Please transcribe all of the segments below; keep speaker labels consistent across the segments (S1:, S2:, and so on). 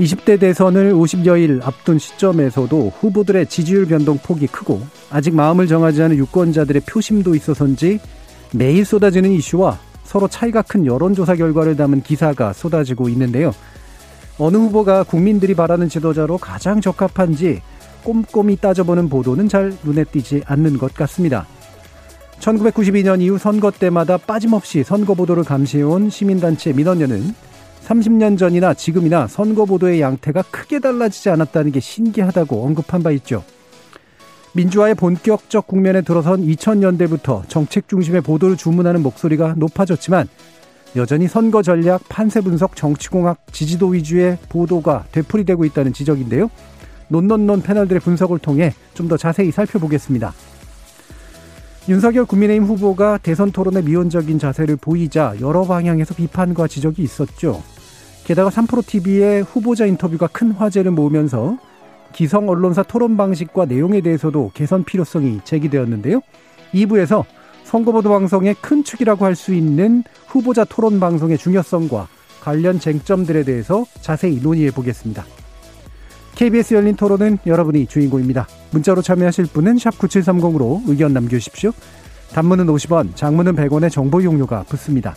S1: 20대 대선을 50여일 앞둔 시점에서도 후보들의 지지율 변동 폭이 크고 아직 마음을 정하지 않은 유권자들의 표심도 있어서인지 매일 쏟아지는 이슈와 서로 차이가 큰 여론조사 결과를 담은 기사가 쏟아지고 있는데요. 어느 후보가 국민들이 바라는 지도자로 가장 적합한지 꼼꼼히 따져보는 보도는 잘 눈에 띄지 않는 것 같습니다. 1992년 이후 선거 때마다 빠짐없이 선거 보도를 감시해온 시민단체 민원연은 30년 전이나 지금이나 선거 보도의 양태가 크게 달라지지 않았다는 게 신기하다고 언급한 바 있죠. 민주화의 본격적 국면에 들어선 2000년대부터 정책 중심의 보도를 주문하는 목소리가 높아졌지만 여전히 선거 전략, 판세 분석, 정치공학, 지지도 위주의 보도가 되풀이되고 있다는 지적인데요. 논논논 패널들의 분석을 통해 좀 더 자세히 살펴보겠습니다. 윤석열 국민의힘 후보가 대선 토론에 미온적인 자세를 보이자 여러 방향에서 비판과 지적이 있었죠. 게다가 3프로TV의 후보자 인터뷰가 큰 화제를 모으면서 기성 언론사 토론 방식과 내용에 대해서도 개선 필요성이 제기되었는데요. 2부에서 선거보도 방송의 큰 축이라고 할 수 있는 후보자 토론 방송의 중요성과 관련 쟁점들에 대해서 자세히 논의해 보겠습니다. KBS 열린 토론은 여러분이 주인공입니다. 문자로 참여하실 분은 9730으로 의견 남겨주십시오. 단문은 50원, 장문은 100원의 정보 용료가 붙습니다.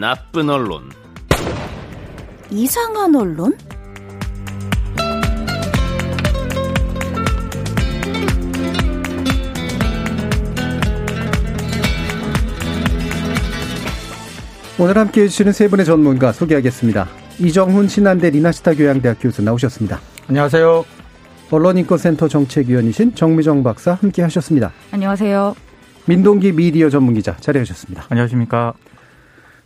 S2: 나쁜 언론,
S3: 이상한 언론?
S1: 오늘 함께 해 주시는 세 분의 전문가 소개하겠습니다. 이정훈 신한대 리나시타 교양대학 교수 나오셨습니다.
S4: 안녕하세요.
S1: 언론인권센터 정책위원이신 정미정 박사 함께 하셨습니다.
S5: 안녕하세요.
S1: 민동기 미디어 전문기자 자리하셨습니다.
S4: 안녕하십니까.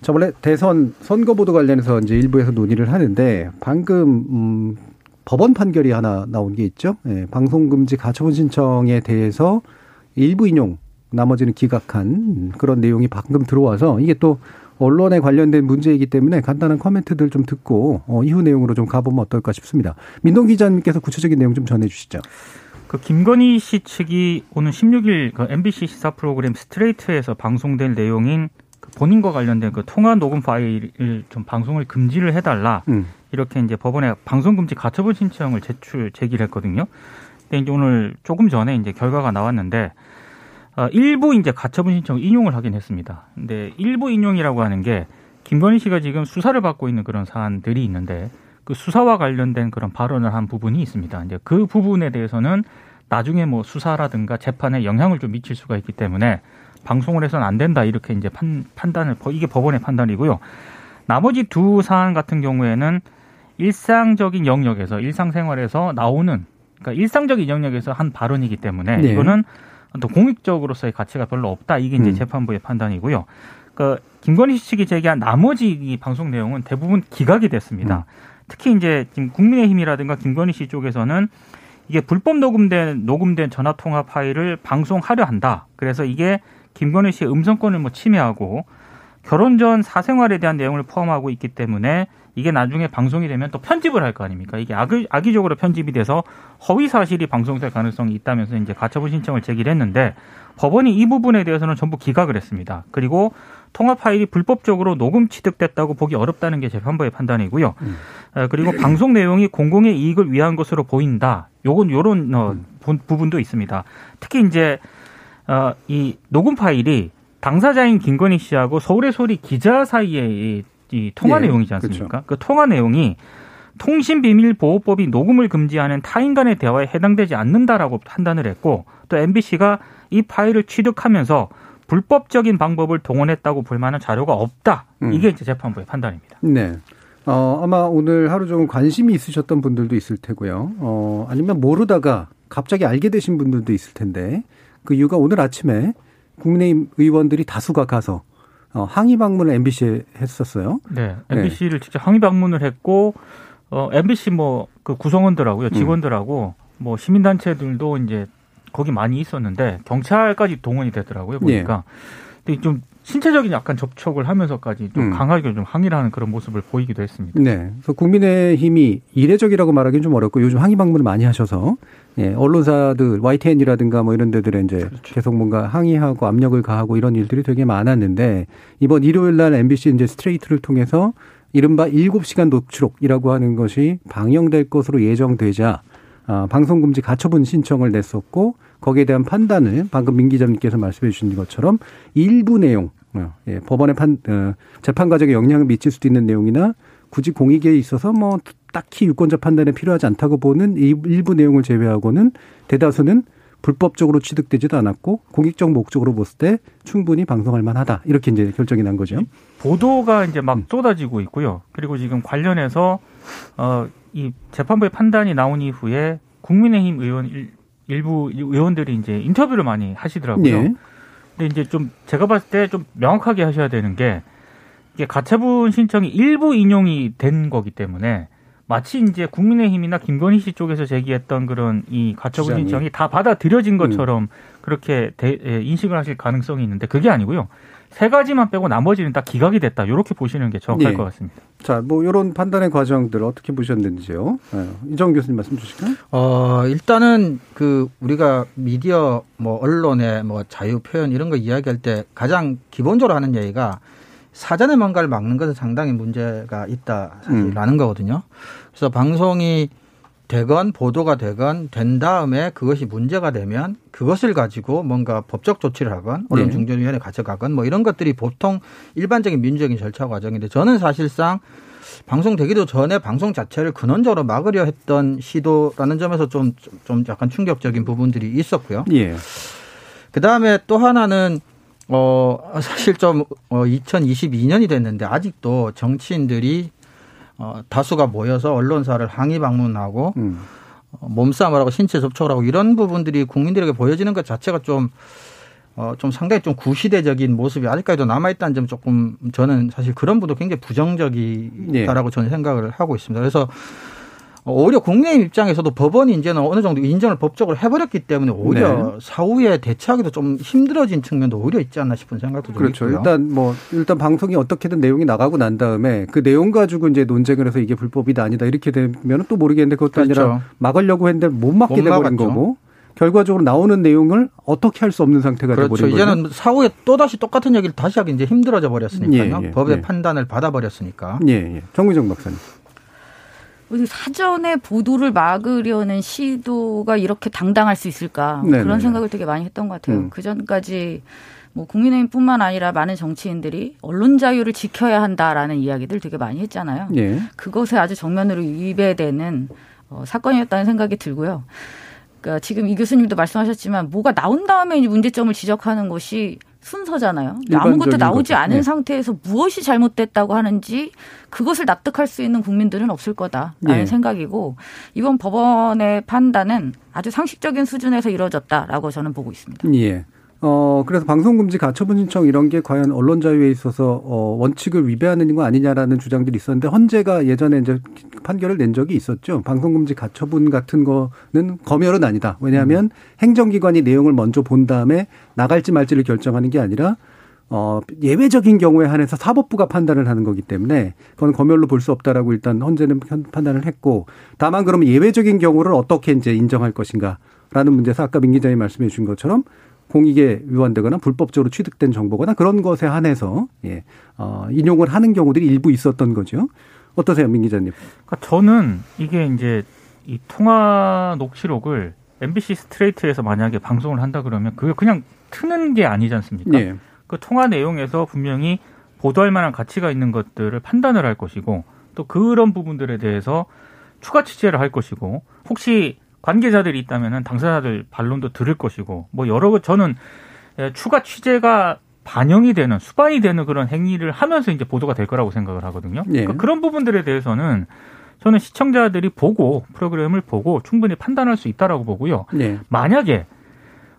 S1: 자, 원래 대선 선거보도 관련해서 이제 일부에서 논의를 하는데 방금, 음, 법원 판결이 하나 나온 게 있죠. 예, 방송금지 가처분 신청에 대해서 일부 인용, 나머지는 기각한 그런 내용이 방금 들어와서 이게 또 언론에 관련된 문제이기 때문에 간단한 코멘트들 좀 듣고 어, 이후 내용으로 좀 가보면 어떨까 싶습니다. 민동 기자님께서 구체적인 내용 좀 전해주시죠.
S4: 그 김건희 씨 측이 오는 16일 그 MBC 시사 프로그램 스트레이트에서 방송될 내용인 그 본인과 관련된 그 통화 녹음 파일을 좀 방송을 금지를 해달라 음. 이렇게 이제 법원에 방송 금지 가처분 신청을 제출 제기를 했거든요. 근데 이제 오늘 조금 전에 이제 결과가 나왔는데 어, 일부 이제 가처분 신청 인용을 하긴 했습니다. 근데 일부 인용이라고 하는 게 김건희 씨가 지금 수사를 받고 있는 그런 사안들이 있는데 그 수사와 관련된 그런 발언을 한 부분이 있습니다. 이제 그 부분에 대해서는 나중에 뭐 수사라든가 재판에 영향을 좀 미칠 수가 있기 때문에 방송을 해서는 안 된다 이렇게 이제 판, 판단을 이게 법원의 판단이고요. 나머지 두 사안 같은 경우에는 일상적인 영역에서 일상생활에서 나오는 그러니까 일상적인 영역에서 한 발언이기 때문에 네. 이거는 또 공익적으로서의 가치가 별로 없다. 이게 이제 음. 재판부의 판단이고요. 그 김건희 씨 측이 제기한 나머지 이 방송 내용은 대부분 기각이 됐습니다. 음. 특히 이제 지금 국민의힘이라든가 김건희 씨 쪽에서는 이게 불법 녹음된 녹음된 전화 통화 파일을 방송하려 한다. 그래서 이게 김건희 씨의 음성권을 뭐 침해하고 결혼 전 사생활에 대한 내용을 포함하고 있기 때문에 이게 나중에 방송이 되면 또 편집을 할 거 아닙니까? 이게 악의, 악의적으로 편집이 돼서 허위 사실이 방송될 가능성이 있다면서 이제 가처분 신청을 제기를 했는데 법원이 이 부분에 대해서는 전부 기각을 했습니다. 그리고 통화 파일이 불법적으로 녹음 취득됐다고 보기 어렵다는 게 재판부의 판단이고요. 음. 그리고 방송 내용이 공공의 이익을 위한 것으로 보인다. 요건 요런 어, 음. 부분도 있습니다. 특히 이제 어, 이 녹음 파일이 당사자인 김건희 씨하고 서울의 소리 기자 사이의 이 통화 네, 내용이지 않습니까? 그렇죠. 그 통화 내용이 통신비밀보호법이 녹음을 금지하는 타인 간의 대화에 해당되지 않는다라고 판단을 했고 또 MBC가 이 파일을 취득하면서 불법적인 방법을 동원했다고 볼 만한 자료가 없다. 음. 이게 이제 재판부의 판단입니다.
S1: 네. 어, 아마 오늘 하루 종일 관심이 있으셨던 분들도 있을 테고요. 어, 아니면 모르다가 갑자기 알게 되신 분들도 있을 텐데 그 이유가 오늘 아침에 국민의힘 의원들이 다수가 가서 어, 항의 방문을 MBC에 했었어요.
S4: 네, MBC를 네. 직접 항의 방문을 했고 어, MBC 뭐 그 구성원들하고요, 음. 직원들하고 음. 뭐 시민단체들도 이제 거기 많이 있었는데 경찰까지 동원이 되더라고요 보니까. 네. 근데 좀 신체적인 약간 접촉을 하면서까지 좀 음. 강하게 좀 항의를 하는 그런 모습을 보이기도 했습니다.
S1: 네. 그래서 국민의힘이 이례적이라고 말하기는 좀 어렵고 요즘 항의 방문을 많이 하셔서 예, 언론사들 YTN이라든가 뭐 이런 데들에 이제 그렇죠. 계속 뭔가 항의하고 압력을 가하고 이런 일들이 되게 많았는데 이번 일요일 날 MBC 이제 스트레이트를 통해서 이른바 7시간 녹취록이라고 하는 것이 방영될 것으로 예정되자 아, 방송금지 가처분 신청을 냈었고 거기에 대한 판단을 방금 민 기자님께서 말씀해 주신 것처럼 일부 내용, 어, 예, 법원의 판, 어, 재판 과정에 영향을 미칠 수도 있는 내용이나 굳이 공익에 있어서 뭐 딱히 유권자 판단에 필요하지 않다고 보는 일부 내용을 제외하고는 대다수는 불법적으로 취득되지도 않았고 공익적 목적으로 봤을 때 충분히 방송할 만하다 이렇게 이제 결정이 난 거죠.
S4: 보도가 이제 막 음. 쏟아지고 있고요. 그리고 지금 관련해서 어 이 재판부의 판단이 나온 이후에 국민의힘 의원 일부 의원들이 이제 인터뷰를 많이 하시더라고요. 예. 근데 이제 좀 제가 봤을 때 좀 명확하게 하셔야 되는 게 이게 가처분 신청이 일부 인용이 된 거기 때문에 마치 이제 국민의힘이나 김건희 씨 쪽에서 제기했던 그런 이 가처분 신청이 다 받아들여진 것처럼 음. 그렇게 대, 예, 인식을 하실 가능성이 있는데 그게 아니고요. 세 가지만 빼고 나머지는 다 기각이 됐다. 이렇게 보시는 게 정확할 네. 것 같습니다.
S1: 자, 뭐 이런 판단의 과정들 어떻게 보셨는지요? 네. 이정 교수님 말씀 주실까요?
S3: 어, 일단은 그 우리가 미디어 뭐 언론의 뭐 자유 표현 이런 거 이야기할 때 가장 기본적으로 하는 얘기가 사전에 뭔가를 막는 것은 상당히 문제가 있다 사실라는 음. 거거든요. 그래서 방송이 되건 보도가 되건 된 다음에 그것이 문제가 되면 그것을 가지고 뭔가 법적 조치를 하건 언론중재위원회 네. 가져가건 뭐 이런 것들이 보통 일반적인 민주적인 절차 과정인데 저는 사실상 방송되기도 전에 방송 자체를 근원적으로 막으려 했던 시도라는 점에서 좀, 좀 약간 충격적인 부분들이 있었고요. 예. 그 다음에 또 하나는 어, 사실 좀, 어, 2022년이 됐는데 아직도 정치인들이 어, 다수가 모여서 언론사를 항의 방문하고 음. 어, 몸싸움을 하고 신체 접촉을 하고 이런 부분들이 국민들에게 보여지는 것 자체가 좀 어, 좀 상당히 좀 구시대적인 모습이 아직까지도 남아있다는 점 조금 저는 사실 그런 부분도 굉장히 부정적이다라고 네. 저는 생각을 하고 있습니다. 그래서 오히려 국민의힘 입장에서도 법원이 이제는 어느 정도 인정을 법적으로 해버렸기 때문에 오히려 네. 사후에 대처하기도 좀 힘들어진 측면도 오히려 있지 않나 싶은 생각도 좀
S1: 그렇죠.
S3: 있고요.
S1: 일단 뭐 일단 방송이 어떻게든 내용이 나가고 난 다음에 그 내용 가지고 이제 논쟁을 해서 이게 불법이다 아니다 이렇게 되면 또 모르겠는데 그것도 그렇죠. 아니라 막으려고 했는데 못 막게 못 돼버린 거고 결과적으로 나오는 내용을 어떻게 할 수 없는 상태가 그렇죠. 돼버린
S3: 거죠. 이제는 사후에 또 다시 똑같은 얘기를 다시 하기 이제 힘들어져 버렸으니까요. 예, 예, 법의 예. 판단을 받아 버렸으니까.
S1: 예, 예. 정의정 박사님.
S5: 사전에 보도를 막으려는 시도가 이렇게 당당할 수 있을까 네네. 그런 생각을 되게 많이 했던 것 같아요. 음. 그 전까지 뭐 국민의힘뿐만 아니라 많은 정치인들이 언론 자유를 지켜야 한다라는 이야기들 되게 많이 했잖아요. 예. 그것에 아주 정면으로 위배되는 어, 사건이었다는 생각이 들고요. 그러니까 지금 이 교수님도 말씀하셨지만 뭐가 나온 다음에 문제점을 지적하는 것이 순서잖아요. 아무것도 나오지 거죠. 않은 네. 상태에서 무엇이 잘못됐다고 하는지 그것을 납득할 수 있는 국민들은 없을 거다라는 네. 생각이고 이번 법원의 판단은 아주 상식적인 수준에서 이루어졌다라고 저는 보고 있습니다.
S1: 예. 어, 그래서 방송금지 가처분 신청 이런 게 과연 언론 자유에 있어서 어, 원칙을 위배하는 거 아니냐라는 주장들이 있었는데 헌재가 예전에 이제 판결을 낸 적이 있었죠. 방송금지 가처분 같은 거는 검열은 아니다. 왜냐하면 음. 행정기관이 내용을 먼저 본 다음에 나갈지 말지를 결정하는 게 아니라 어, 예외적인 경우에 한해서 사법부가 판단을 하는 거기 때문에 그건 검열로 볼 수 없다라고 일단 헌재는 판단을 했고 다만 그러면 예외적인 경우를 어떻게 이제 인정할 것인가 라는 문제에서 아까 민 기자님 말씀해 주신 것처럼 공익에 위반되거나 불법적으로 취득된 정보거나 그런 것에 한해서 예, 어, 인용을 하는 경우들이 일부 있었던 거죠. 어떠세요, 민 기자님?
S4: 그러니까 저는 이게 이제 이 통화 녹취록을 MBC 스트레이트에서 만약에 방송을 한다 그러면 그게 그냥 트는 게 아니지 않습니까? 예. 그 통화 내용에서 분명히 보도할 만한 가치가 있는 것들을 판단을 할 것이고 또 그런 부분들에 대해서 추가 취재를 할 것이고 혹시 관계자들이 있다면은 당사자들 반론도 들을 것이고 뭐 여러 거 저는 예, 추가 취재가 반영이 되는 수반이 되는 그런 행위를 하면서 이제 보도가 될 거라고 생각을 하거든요. 예. 그러니까 그런 부분들에 대해서는 저는 시청자들이 보고 프로그램을 보고 충분히 판단할 수 있다라고 보고요. 예. 만약에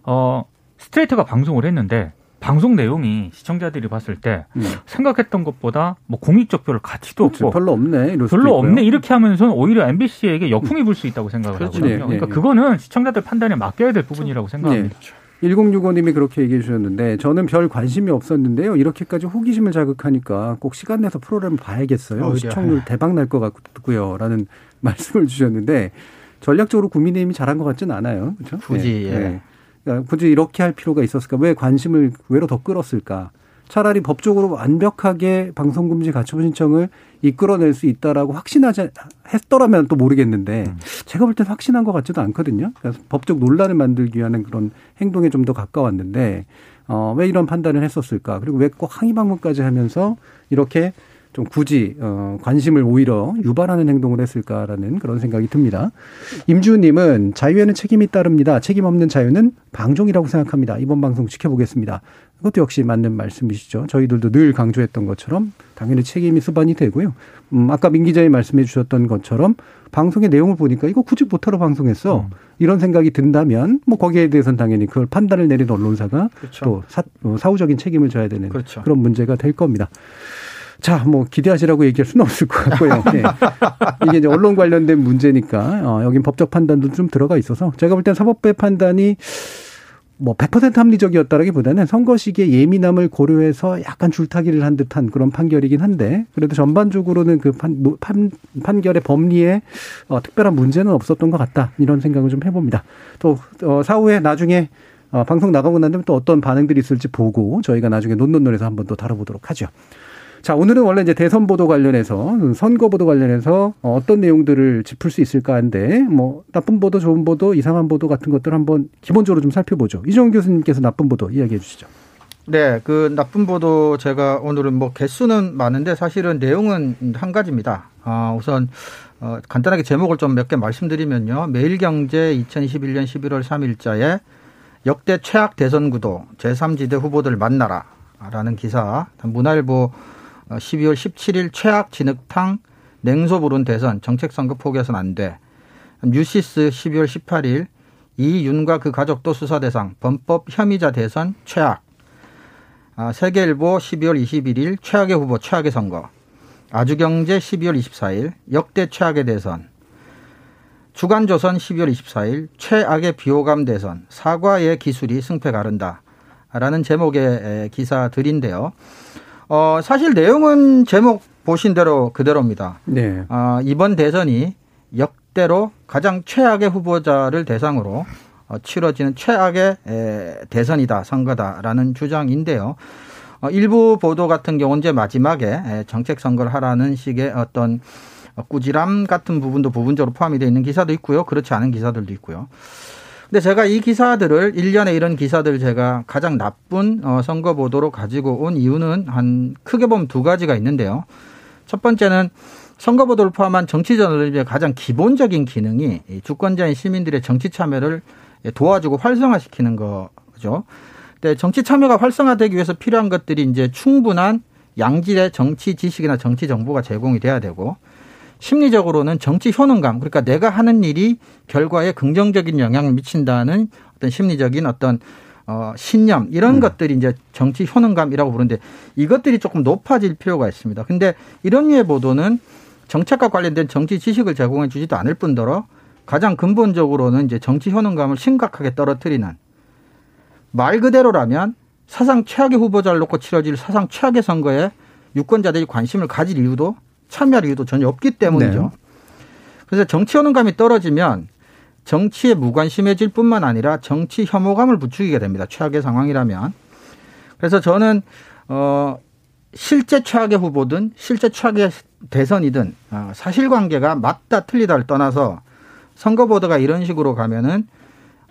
S4: 어 스트레이트가 방송을 했는데 방송 내용이 시청자들이 봤을 때 음. 생각했던 것보다 뭐 공익적 별 가치도 그렇죠.
S1: 없고 별로 없네
S4: 별로 없네 이렇게 하면서 오히려 MBC에게 역풍이 불 수 있다고 생각을 그렇죠. 하거든요. 네, 그러니까 네, 그거는 시청자들 판단에 맡겨야 될 부분이라고 생각합니다.
S1: 네. 1065님이 그렇게 얘기해 주셨는데 저는 별 관심이 없었는데요. 이렇게까지 호기심을 자극하니까 꼭 시간 내서 프로그램 봐야겠어요. 어, 시청률 대박 날 것 같고요. 라는 말씀을 주셨는데 전략적으로 국민의힘이 잘한 것 같지는 않아요. 그렇죠?
S3: 굳이 네. 예.
S1: 그러니까 굳이 이렇게 할 필요가 있었을까? 왜 관심을 외로 더 끌었을까? 차라리 법적으로 완벽하게 방송금지 가처분 신청을 이끌어낼 수 있다라고 확신하지 했더라면 또 모르겠는데 음. 제가 볼땐 확신한 것 같지도 않거든요. 그러니까 법적 논란을 만들기 위한 그런 행동에 좀 더 가까웠는데 어, 왜 이런 판단을 했었을까? 그리고 왜 꼭 항의 방문까지 하면서 이렇게 좀 굳이 어 관심을 오히려 유발하는 행동을 했을까라는 그런 생각이 듭니다. 임주님은 자유에는 책임이 따릅니다. 책임 없는 자유는 방종이라고 생각합니다. 이번 방송 지켜보겠습니다. 그것도 역시 맞는 말씀이시죠. 저희들도 늘 강조했던 것처럼 당연히 책임이 수반이 되고요. 음, 아까 민 기자님 말씀해 주셨던 것처럼 방송의 내용을 보니까 이거 굳이 못하러 방송했어. 음. 이런 생각이 든다면 뭐 거기에 대해서는 당연히 그걸 판단을 내린 언론사가 그렇죠. 또 사, 어, 사후적인 책임을 져야 되는 그렇죠. 그런 문제가 될 겁니다. 자, 뭐 기대하시라고 얘기할 수는 없을 것 같고요. 네. 이게 이제 언론 관련된 문제니까 어, 여긴 법적 판단도 좀 들어가 있어서 제가 볼 땐 사법부의 판단이 뭐 100% 합리적이었다라기보다는 선거 시기에 예민함을 고려해서 약간 줄타기를 한 듯한 그런 판결이긴 한데 그래도 전반적으로는 그 판, 판, 판결의 법리에 어, 특별한 문제는 없었던 것 같다 이런 생각을 좀 해봅니다. 또 어, 사후에 나중에 어, 방송 나가고 난 다음에 또 어떤 반응들이 있을지 보고 저희가 나중에 논논논에서 한번 또 다뤄보도록 하죠. 자, 오늘은 원래 이제 대선 보도 관련해서 선거 보도 관련해서 어떤 내용들을 짚을 수 있을까 한데 뭐 나쁜 보도, 좋은 보도, 이상한 보도 같은 것들 한번 기본적으로 좀 살펴보죠. 이종 교수님께서 나쁜 보도 이야기해 주시죠.
S3: 네, 그 나쁜 보도 제가 오늘은 뭐 개수는 많은데 사실은 내용은 한 가지입니다. 아, 우선 어, 간단하게 제목을 좀 몇 개 말씀드리면요. 매일경제 2021년 11월 3일자에 역대 최악 대선 구도 제3지대 후보들 만나라. 라는 기사, 문화일보 12월 어, 17일 최악 진흙탕 냉소불운 대선 정책 선거 포기해서는 안 돼. 뉴시스 12월 18일 이윤과 그 가족도 수사 대상 범법 혐의자 대선 최악. 아, 세계일보 12월 21일 최악의 후보 최악의 선거. 아주경제 12월 24일 역대 최악의 대선. 주간조선 12월 24일 최악의 비호감 대선 사과의 기술이 승패 가른다. 라는 제목의 기사들인데요. 어, 사실 내용은 제목 보신 대로 그대로입니다. 네. 어, 이번 대선이 역대로 가장 최악의 후보자를 대상으로 어, 치러지는 최악의 에, 대선이다, 선거다라는 주장인데요. 어, 일부 보도 같은 경우는 이제 마지막에 에, 정책 선거를 하라는 식의 어떤 꾸지람 같은 부분도 부분적으로 포함이 되어 있는 기사도 있고요. 그렇지 않은 기사들도 있고요. 근데 제가 이 기사들을 일련의 이런 기사들 제가 가장 나쁜 어, 선거 보도로 가지고 온 이유는 한 크게 보면 두 가지가 있는데요. 첫 번째는 선거 보도를 포함한 정치 저널리즘의 가장 기본적인 기능이 주권자인 시민들의 정치 참여를 도와주고 활성화시키는 거죠. 근데 정치 참여가 활성화되기 위해서 필요한 것들이 이제 충분한 양질의 정치 지식이나 정치 정보가 제공이 돼야 되고 심리적으로는 정치 효능감, 그러니까 내가 하는 일이 결과에 긍정적인 영향을 미친다는 어떤 심리적인 어떤 어, 신념, 이런 음. 것들이 이제 정치 효능감이라고 부르는데 이것들이 조금 높아질 필요가 있습니다. 근데 이런 류의 보도는 정책과 관련된 정치 지식을 제공해 주지도 않을 뿐더러 가장 근본적으로는 이제 정치 효능감을 심각하게 떨어뜨리는 말 그대로라면 사상 최악의 후보자를 놓고 치러질 사상 최악의 선거에 유권자들이 관심을 가질 이유도 참여할 이유도 전혀 없기 때문이죠. 네. 그래서 정치 호능감이 떨어지면 정치에 무관심해질 뿐만 아니라 정치 혐오감을 부추기게 됩니다. 최악의 상황이라면. 그래서 저는 어 실제 최악의 후보든 실제 최악의 대선이든 어, 사실관계가 맞다 틀리다를 떠나서 선거 보도가 이런 식으로 가면은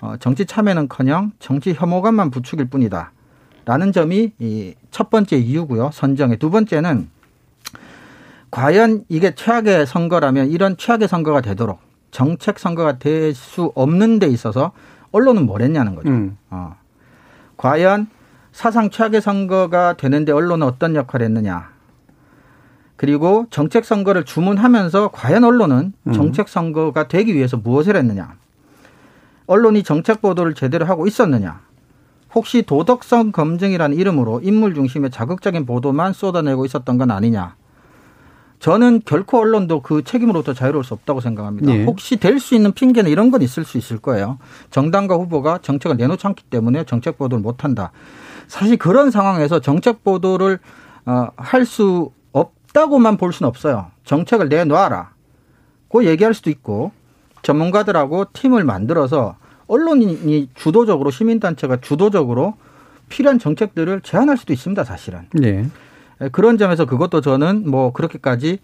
S3: 어, 정치 참여는커녕 정치 혐오감만 부추길 뿐이다. 라는 점이 이 첫 번째 이유고요. 선정의 두 번째는 과연 이게 최악의 선거라면 이런 최악의 선거가 되도록 정책 선거가 될 수 없는 데 있어서 언론은 뭘 했냐는 거죠. 음. 어. 과연 사상 최악의 선거가 되는데 언론은 어떤 역할을 했느냐. 그리고 정책 선거를 주문하면서 과연 언론은 음. 정책 선거가 되기 위해서 무엇을 했느냐. 언론이 정책 보도를 제대로 하고 있었느냐. 혹시 도덕성 검증이라는 이름으로 인물 중심의 자극적인 보도만 쏟아내고 있었던 건 아니냐. 저는 결코 언론도 그 책임으로부터 자유로울 수 없다고 생각합니다. 네. 혹시 될 수 있는 핑계는 이런 건 있을 수 있을 거예요. 정당과 후보가 정책을 내놓지 않기 때문에 정책 보도를 못 한다. 사실 그런 상황에서 정책 보도를 어, 할 수 없다고만 볼 수는 없어요. 정책을 내놔라. 고 얘기할 수도 있고 전문가들하고 팀을 만들어서 언론이 주도적으로 시민단체가 주도적으로 필요한 정책들을 제안할 수도 있습니다. 사실은. 네. 그런 점에서 그것도 저는 뭐 그렇게까지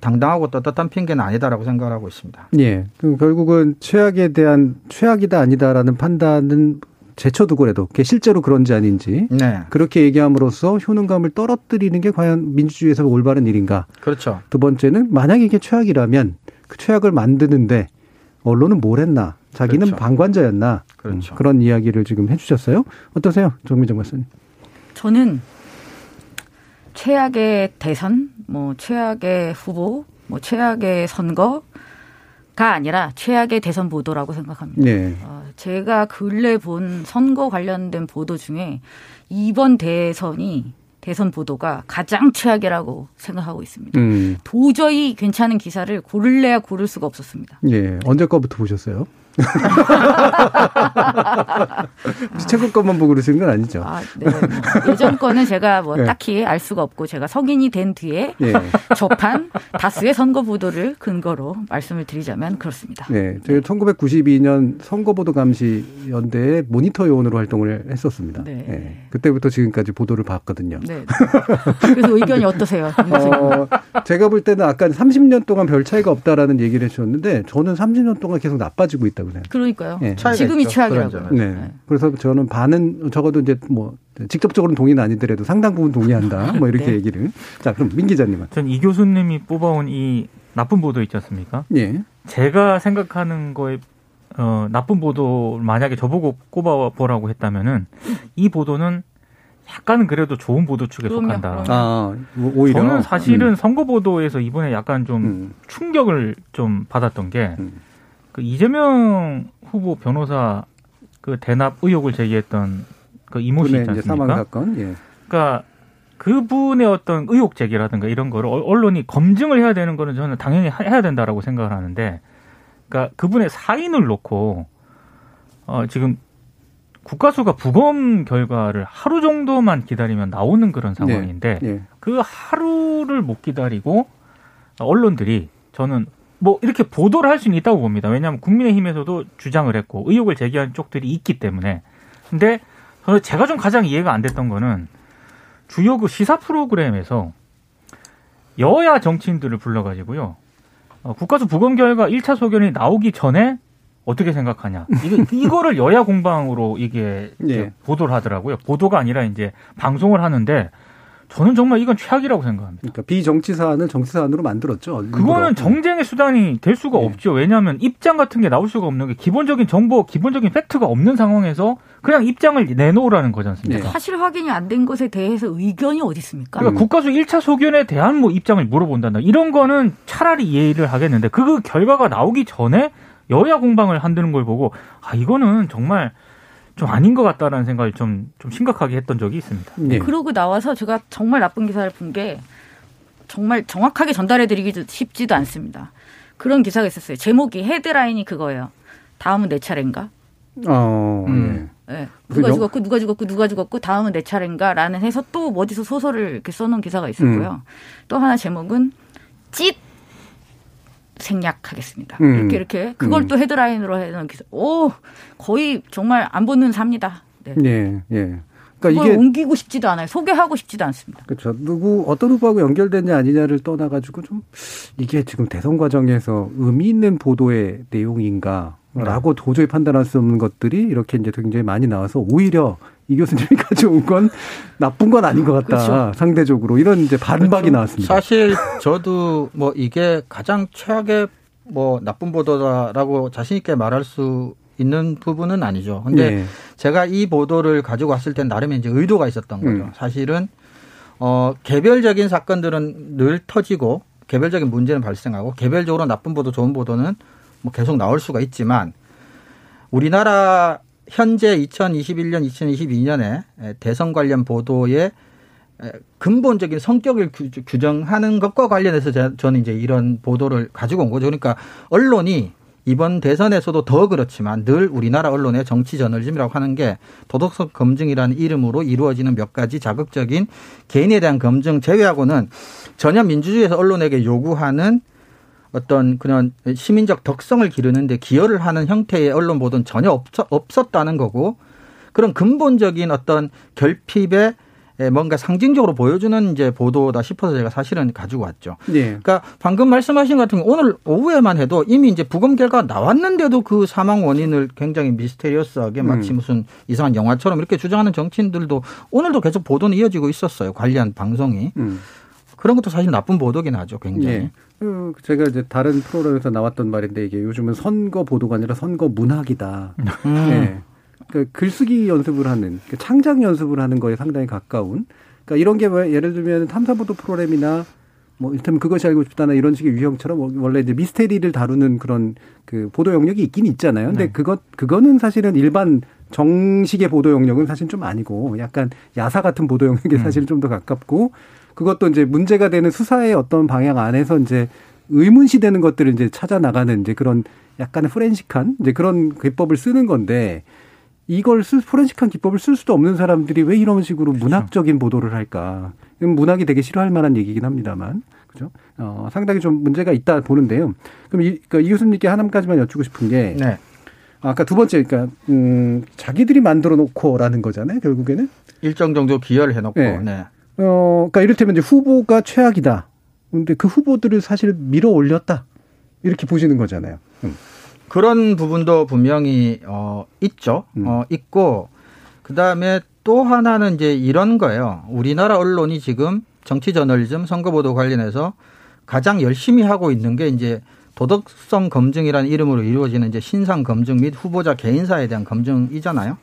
S3: 당당하고 떳떳한 핑계는 아니다라고 생각을 하고 있습니다.
S1: 예. 그럼 결국은 최악에 대한 최악이다 아니다라는 판단은 제쳐두고라도 그게 실제로 그런지 아닌지 네. 그렇게 얘기함으로써 효능감을 떨어뜨리는 게 과연 민주주의에서 올바른 일인가?
S3: 그렇죠.
S1: 두 번째는 만약에 이게 최악이라면 그 최악을 만드는데 언론은 뭘 했나? 자기는 그렇죠. 방관자였나? 그렇죠. 음, 그런 이야기를 지금 해주셨어요. 어떠세요, 정민정 박사님?
S5: 저는 최악의 대선, 뭐 최악의 후보, 뭐 최악의 선거 가 아니라 최악의 대선 보도라고 생각합니다. 네. 어, 제가 근래 본 선거 관련된 보도 중에 이번 대선이 대선 보도가 가장 최악이라고 생각하고 있습니다. 음. 도저히 괜찮은 기사를 고를래야 고를 수가 없었습니다.
S1: 예. 언제 거부터 보셨어요? 최근 것만 보고 그러시는 건 아니죠. 아, 네.
S5: 예전 거는 제가 뭐 네. 딱히 알 수가 없고 제가 성인이 된 뒤에 네. 접한 다수의 선거 보도를 근거로 말씀을 드리자면 그렇습니다.
S1: 네. 저희 1992년 선거보도 감시 연대에 모니터 요원으로 활동을 했었습니다. 네. 네. 그때부터 지금까지 보도를 봤거든요. 네.
S5: 그래서 의견이 어떠세요? 어,
S1: 제가 볼 때는 아까 30년 동안 별 차이가 없다라는 얘기를 해주셨는데 저는 30년 동안 계속 나빠지고 있다. 생각합니다.
S5: 그러니까요. 네. 지금이 최악이라고요.
S1: 네. 네. 그래서 저는 반은 적어도 이제 뭐 직접적으로는 동의는 아니더라도 상당 부분 동의한다. 뭐 이렇게 네. 얘기를. 자, 그럼 민 기자님은.
S4: 전 이 교수님이 뽑아온 이 나쁜 보도 있지 않습니까? 예. 제가 생각하는 거에 어, 나쁜 보도 만약에 저보고 꼽아보라고 했다면은 이 보도는 약간은 그래도 좋은 보도 축에 그럼요, 속한다. 아, 뭐 오히려 저는 사실은 음. 선거 보도에서 이번에 약간 좀 음. 충격을 좀 받았던 게 음. 그 이재명 후보 변호사 그 대납 의혹을 제기했던 그 이모 씨 있지 않습니까? 사망 사건. 예. 그러니까 그분의 어떤 의혹 제기라든가 이런 거를 언론이 검증을 해야 되는 거는 저는 당연히 해야 된다라고 생각을 하는데 그러니까 그분의 사인을 놓고 어 지금 국가수가 부검 결과를 하루 정도만 기다리면 나오는 그런 상황인데 네. 네. 그 하루를 못 기다리고 언론들이 저는 뭐 이렇게 보도를 할 수는 있다고 봅니다. 왜냐하면 국민의힘에서도 주장을 했고 의혹을 제기한 쪽들이 있기 때문에. 근데 저는 제가 좀 가장 이해가 안 됐던 거는 주요 그 시사 프로그램에서 여야 정치인들을 불러가지고요. 어, 국가수 부검 결과 1차 소견이 나오기 전에 어떻게 생각하냐. 이게, 이거를 여야 공방으로 이게 네. 보도를 하더라고요. 보도가 아니라 이제 방송을 하는데 저는 정말 이건 최악이라고 생각합니다.
S1: 그러니까 비정치 사안을 정치 사안으로 만들었죠.
S4: 그거는 정쟁의 수단이 될 수가 네. 없죠. 왜냐하면 입장 같은 게 나올 수가 없는 게 기본적인 정보, 기본적인 팩트가 없는 상황에서 그냥 입장을 내놓으라는 거지 않습니까? 네.
S5: 사실 확인이 안 된 것에 대해서 의견이 어디 있습니까?
S4: 그러니까 음. 국가수 1차 소견에 대한 뭐 입장을 물어본다. 이런 거는 차라리 이해를 하겠는데 그 결과가 나오기 전에 여야 공방을 한다는 걸 보고 아 이거는 정말 좀 아닌 것 같다라는 생각을 좀, 좀 심각하게 했던 적이 있습니다.
S5: 네. 그러고 나와서 제가 정말 나쁜 기사를 본 게 정말 정확하게 전달해 드리기 쉽지도 않습니다. 그런 기사가 있었어요. 제목이 헤드라인이 그거예요. 다음은 내 차례인가? 어, 음. 네. 누가 죽었고 누가 죽었고 누가 죽었고 다음은 내 차례인가라는 해서 또 어디서 소설을 이렇게 써놓은 기사가 있었고요. 음. 또 하나 제목은 찢 생략하겠습니다. 음. 이렇게 이렇게 그걸 음. 또 헤드라인으로 해놓은 기사. 오 거의 정말 안 보는 삽니다. 네. 예, 예. 그러니까 이게 옮기고 싶지도 않아요. 소개하고 싶지도 않습니다.
S1: 그렇죠. 누구 어떤 후보하고 연결됐냐 아니냐를 떠나가지고 좀 이게 지금 대선 과정에서 의미 있는 보도의 내용인가 라고 도저히 판단할 수 없는 것들이 이렇게 이제 굉장히 많이 나와서 오히려 이 교수님이 가져온 건 나쁜 건 아닌 것 같다. 그렇죠. 상대적으로 이런 이제 반박이 그렇죠. 나왔습니다.
S3: 사실 저도 뭐 이게 가장 최악의 뭐 나쁜 보도다라고 자신 있게 말할 수 있는 부분은 아니죠. 근데 네. 제가 이 보도를 가지고 왔을 땐 나름의 이제 의도가 있었던 거죠. 음. 사실은 어 개별적인 사건들은 늘 터지고 개별적인 문제는 발생하고 개별적으로 나쁜 보도, 좋은 보도는 뭐 계속 나올 수가 있지만 우리나라 현재 2021년, 2022년에 대선 관련 보도의 근본적인 성격을 규정하는 것과 관련해서 저는 이제 이런 보도를 가지고 온 거죠. 그러니까 언론이 이번 대선에서도 더 그렇지만 늘 우리나라 언론의 정치 저널즘이라고 하는 게 도덕성 검증이라는 이름으로 이루어지는 몇 가지 자극적인 개인에 대한 검증 제외하고는 전혀 민주주의에서 언론에게 요구하는 어떤 그런 시민적 덕성을 기르는데 기여를 하는 형태의 언론 보도는 전혀 없었, 다는 거고 그런 근본적인 어떤 결핍에 뭔가 상징적으로 보여주는 이제 보도다 싶어서 제가 사실은 가지고 왔죠. 네. 그러니까 방금 말씀하신 것 같은 경우 오늘 오후에만 해도 이미 이제 부검 결과가 나왔는데도 그 사망 원인을 굉장히 미스테리어스하게 마치 음. 무슨 이상한 영화처럼 이렇게 주장하는 정치인들도 오늘도 계속 보도는 이어지고 있었어요. 관련 방송이. 음. 그런 것도 사실 나쁜 보도긴 하죠, 굉장히. 네.
S1: 그 제가 이제 다른 프로그램에서 나왔던 말인데 이게 요즘은 선거 보도가 아니라 선거 문학이다. 음. 네. 그 글쓰기 연습을 하는 그 창작 연습을 하는 거에 상당히 가까운. 그러니까 이런 게뭐 예를 들면 탐사보도 프로그램이나 뭐 일테면 그것이 알고 싶다나 이런 식의 유형처럼 뭐 원래 이제 미스테리를 다루는 그런 그 보도 영역이 있긴 있잖아요. 근데 네. 그것 그거는 사실은 일반 정식의 보도 영역은 사실 좀 아니고 약간 야사 같은 보도 영역이 음. 사실 좀 더 가깝고 그것도 이제 문제가 되는 수사의 어떤 방향 안에서 이제 의문시 되는 것들을 이제 찾아 나가는 이제 그런 약간의 프렌식한 이제 그런 기법을 쓰는 건데 이걸 쓸 포렌식한 기법을 쓸 수도 없는 사람들이 왜 이런 식으로 그렇죠. 문학적인 보도를 할까? 문학이 되게 싫어할 만한 얘기긴 합니다만. 그죠? 어, 상당히 좀 문제가 있다 보는데요. 그럼 이, 그러니까 이 교수님께 하나까지만 여쭙고 싶은 게. 네. 아까 두 번째, 그러니까, 음, 자기들이 만들어 놓고라는 거잖아요, 결국에는.
S3: 일정 정도 기여를 해 놓고, 네. 네.
S1: 어, 그러니까 이를테면 이제 후보가 최악이다. 근데 그 후보들을 사실 밀어 올렸다. 이렇게 보시는 거잖아요. 음.
S3: 그런 부분도 분명히 어 있죠. 음. 어 있고 그다음에 또 하나는 이제 이런 거예요. 우리나라 언론이 지금 정치 저널리즘 선거 보도 관련해서 가장 열심히 하고 있는 게 이제 도덕성 검증이라는 이름으로 이루어지는 이제 신상 검증 및 후보자 개인사에 대한 검증이잖아요.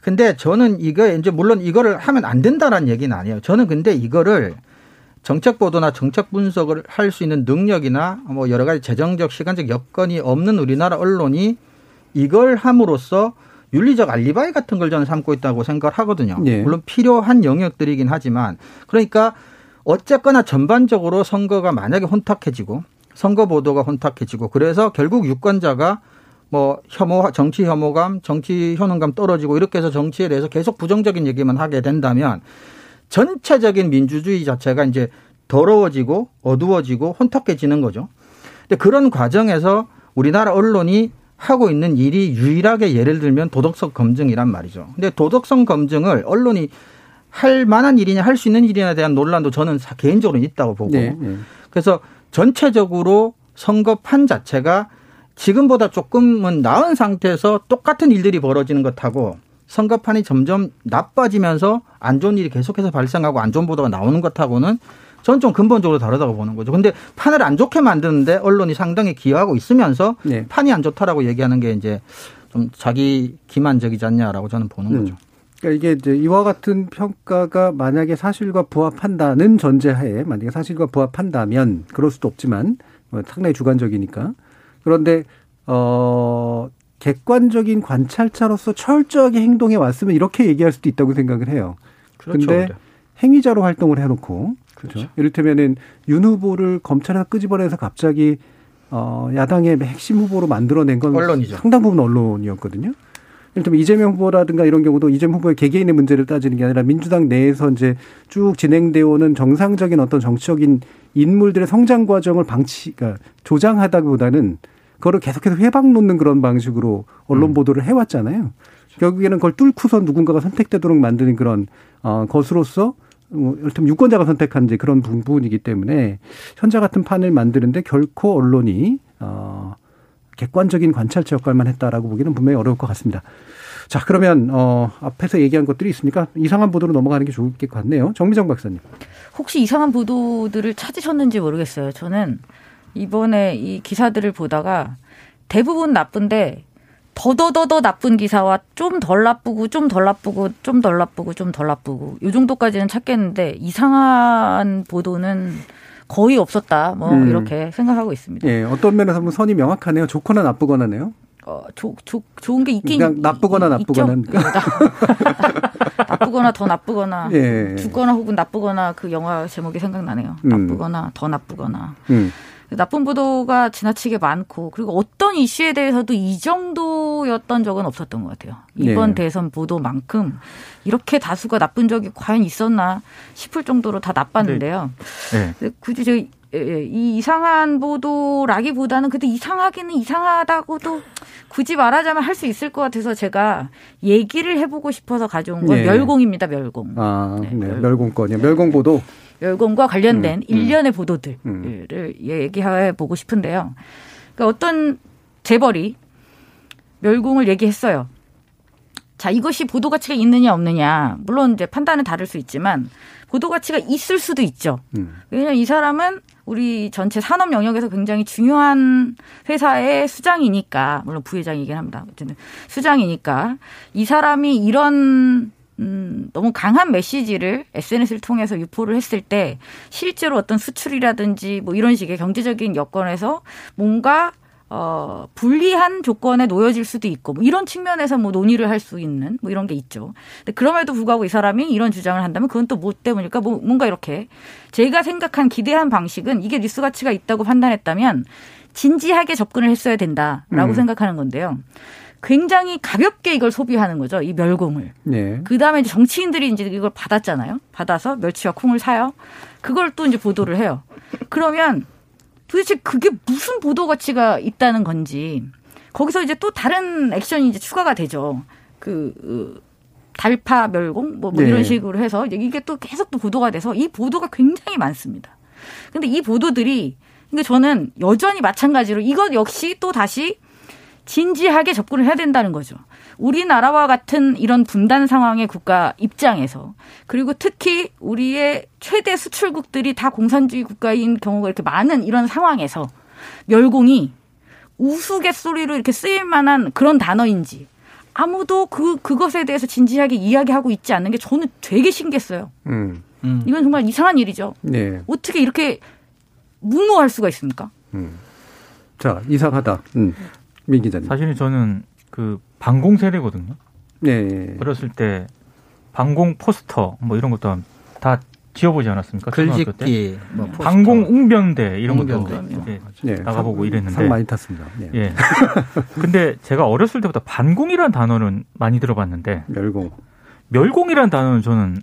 S3: 근데 저는 이거 이제 물론 이거를 하면 안 된다라는 얘기는 아니에요. 저는 근데 이거를 정책 보도나 정책 분석을 할 수 있는 능력이나 뭐 여러 가지 재정적 시간적 여건이 없는 우리나라 언론이 이걸 함으로써 윤리적 알리바이 같은 걸 저는 삼고 있다고 생각을 하거든요. 네. 물론 필요한 영역들이긴 하지만 그러니까 어쨌거나 전반적으로 선거가 만약에 혼탁해지고 선거 보도가 혼탁해지고 그래서 결국 유권자가 뭐 혐오, 정치 혐오감, 정치 효능감 떨어지고 이렇게 해서 정치에 대해서 계속 부정적인 얘기만 하게 된다면 전체적인 민주주의 자체가 이제 더러워지고 어두워지고 혼탁해지는 거죠. 근데 그런 과정에서 우리나라 언론이 하고 있는 일이 유일하게 예를 들면 도덕성 검증이란 말이죠. 근데 도덕성 검증을 언론이 할 만한 일이냐 할 수 있는 일이냐에 대한 논란도 저는 개인적으로 있다고 보고 네, 네. 그래서 전체적으로 선거판 자체가 지금보다 조금은 나은 상태에서 똑같은 일들이 벌어지는 것하고 선거판이 점점 나빠지면서 안 좋은 일이 계속해서 발생하고 안 좋은 보도가 나오는 것하고는 저는 좀 근본적으로 다르다고 보는 거죠. 근데 판을 안 좋게 만드는데 언론이 상당히 기여하고 있으면서 네. 판이 안 좋다라고 얘기하는 게 이제 좀 자기 기만적이지 않냐라고 저는 보는 음. 거죠.
S1: 그러니까 이게 이제 이와 같은 평가가 만약에 사실과 부합한다는 전제하에 만약에 사실과 부합한다면 그럴 수도 없지만 뭐 상당히 주관적이니까 그런데 어 객관적인 관찰자로서 철저하게 행동해 왔으면 이렇게 얘기할 수도 있다고 생각을 해요. 그런데 그렇죠. 행위자로 활동을 해놓고 그렇죠. 그렇죠. 이를테면은 윤 후보를 검찰에서 끄집어내서 갑자기 어, 야당의 핵심 후보로 만들어낸 건
S3: 언론이죠.
S1: 상당 부분 언론이었거든요. 예를 들면 이재명 후보라든가 이런 경우도 이재명 후보의 개개인의 문제를 따지는 게 아니라 민주당 내에서 이제 쭉 진행되어 오는 정상적인 어떤 정치적인 인물들의 성장 과정을 방치, 그러니까 조장하다기보다는 그거를 계속해서 회방 놓는 그런 방식으로 언론 음. 보도를 해왔잖아요. 결국에는 그걸 뚫고서 누군가가 선택되도록 만드는 그런 어 것으로서 뭐 이를테면 유권자가 선택한 이제 그런 부분이기 때문에 현재 같은 판을 만드는데 결코 언론이 어 객관적인 관찰자 역할만 했다라고 보기는 분명히 어려울 것 같습니다. 자, 그러면 어 앞에서 얘기한 것들이 있으니까 이상한 보도로 넘어가는 게 좋을 것 같네요. 정미정 박사님.
S5: 혹시 이상한 보도들을 찾으셨는지 모르겠어요. 저는 이번에 이 기사들을 보다가 대부분 나쁜데 더더더더 나쁜 기사와 좀 덜 나쁘고 좀 덜 나쁘고 좀 덜 나쁘고 좀 덜 나쁘고 요 정도까지는 찾겠는데 이상한 보도는 거의 없었다. 뭐 음. 이렇게 생각하고 있습니다.
S1: 예, 어떤 면에서 보 선이 명확하네요. 좋거나 나쁘거나네요.
S5: 어, 조, 조, 좋은 게 있긴
S1: 그냥 나쁘거나 이, 나쁘거나
S5: 나쁘거나 더 나쁘거나 예. 죽거나 혹은 나쁘거나 그 영화 제목이 생각나네요. 음. 나쁘거나 더 나쁘거나. 음. 나쁜 보도가 지나치게 많고 그리고 어떤 이슈에 대해서도 이 정도였던 적은 없었던 것 같아요. 이번 네. 대선 보도만큼 이렇게 다수가 나쁜 적이 과연 있었나 싶을 정도로 다 나빴는데요. 네. 네. 굳이 저이 이상한 보도라기보다는 근데 이상하기는 이상하다고도 굳이 말하자면 할 수 있을 것 같아서 제가 얘기를 해보고 싶어서 가져온 건 네. 멸공입니다. 멸공.
S1: 아, 네, 네. 멸공권이요. 멸공 보도.
S5: 열공과 관련된 음, 음. 일련의 보도들을 음. 얘기해 보고 싶은데요. 그러니까 어떤 재벌이 멸공을 얘기했어요. 자, 이것이 보도 가치가 있느냐 없느냐. 물론 이제 판단은 다를 수 있지만 보도 가치가 있을 수도 있죠. 음. 왜냐하면 이 사람은 우리 전체 산업 영역에서 굉장히 중요한 회사의 수장이니까 물론 부회장이긴 합니다. 어쨌든 수장이니까 이 사람이 이런 음, 너무 강한 메시지를 SNS를 통해서 유포를 했을 때 실제로 어떤 수출이라든지 뭐 이런 식의 경제적인 여건에서 뭔가 어, 불리한 조건에 놓여질 수도 있고, 뭐 이런 측면에서 뭐 논의를 할 수 있는 뭐 이런 게 있죠. 근데 그럼에도 불구하고 이 사람이 이런 주장을 한다면 그건 또 뭐 때문일까? 뭐 뭔가 이렇게 제가 생각한 기대한 방식은 이게 뉴스 가치가 있다고 판단했다면 진지하게 접근을 했어야 된다라고 음. 생각하는 건데요. 굉장히 가볍게 이걸 소비하는 거죠. 이 멸공을. 네. 그 다음에 이제 정치인들이 이제 이걸 받았잖아요. 받아서 멸치와 콩을 사요. 그걸 또 이제 보도를 해요. 그러면 도대체 그게 무슨 보도 가치가 있다는 건지 거기서 이제 또 다른 액션이 이제 추가가 되죠. 그, 그 달파 멸공 뭐, 뭐 네. 이런 식으로 해서 이게 또 계속 또 보도가 돼서 이 보도가 굉장히 많습니다. 근데 이 보도들이 근데 저는 여전히 마찬가지로 이것 역시 또 다시 진지하게 접근을 해야 된다는 거죠. 우리나라와 같은 이런 분단 상황의 국가 입장에서 그리고 특히 우리의 최대 수출국들이 다 공산주의 국가인 경우가 이렇게 많은 이런 상황에서 멸공이 우스갯소리로 이렇게 쓰일 만한 그런 단어인지 아무도 그 그것에 대해서 진지하게 이야기하고 있지 않는 게 저는 되게 신기했어요. 음. 음. 이건 정말 이상한 일이죠. 네. 어떻게 이렇게 무모할 수가 있습니까? 음.
S1: 자 이상하다. 음. 민 기자님.
S4: 사실은 저는 그 방공 세대거든요. 네. 어렸을 때 방공 포스터 뭐 이런 것도 다 지어보지 않았습니까?
S3: 글짓기,
S4: 뭐 방공 웅변대 이런 것도 네, 네, 나가보고 이랬는데
S1: 상 많이 탔습니다. 네. 예.
S4: 근데 제가 어렸을 때부터 반공이라는 단어는 많이 들어봤는데
S1: 멸공.
S4: 멸공이라는 단어는 저는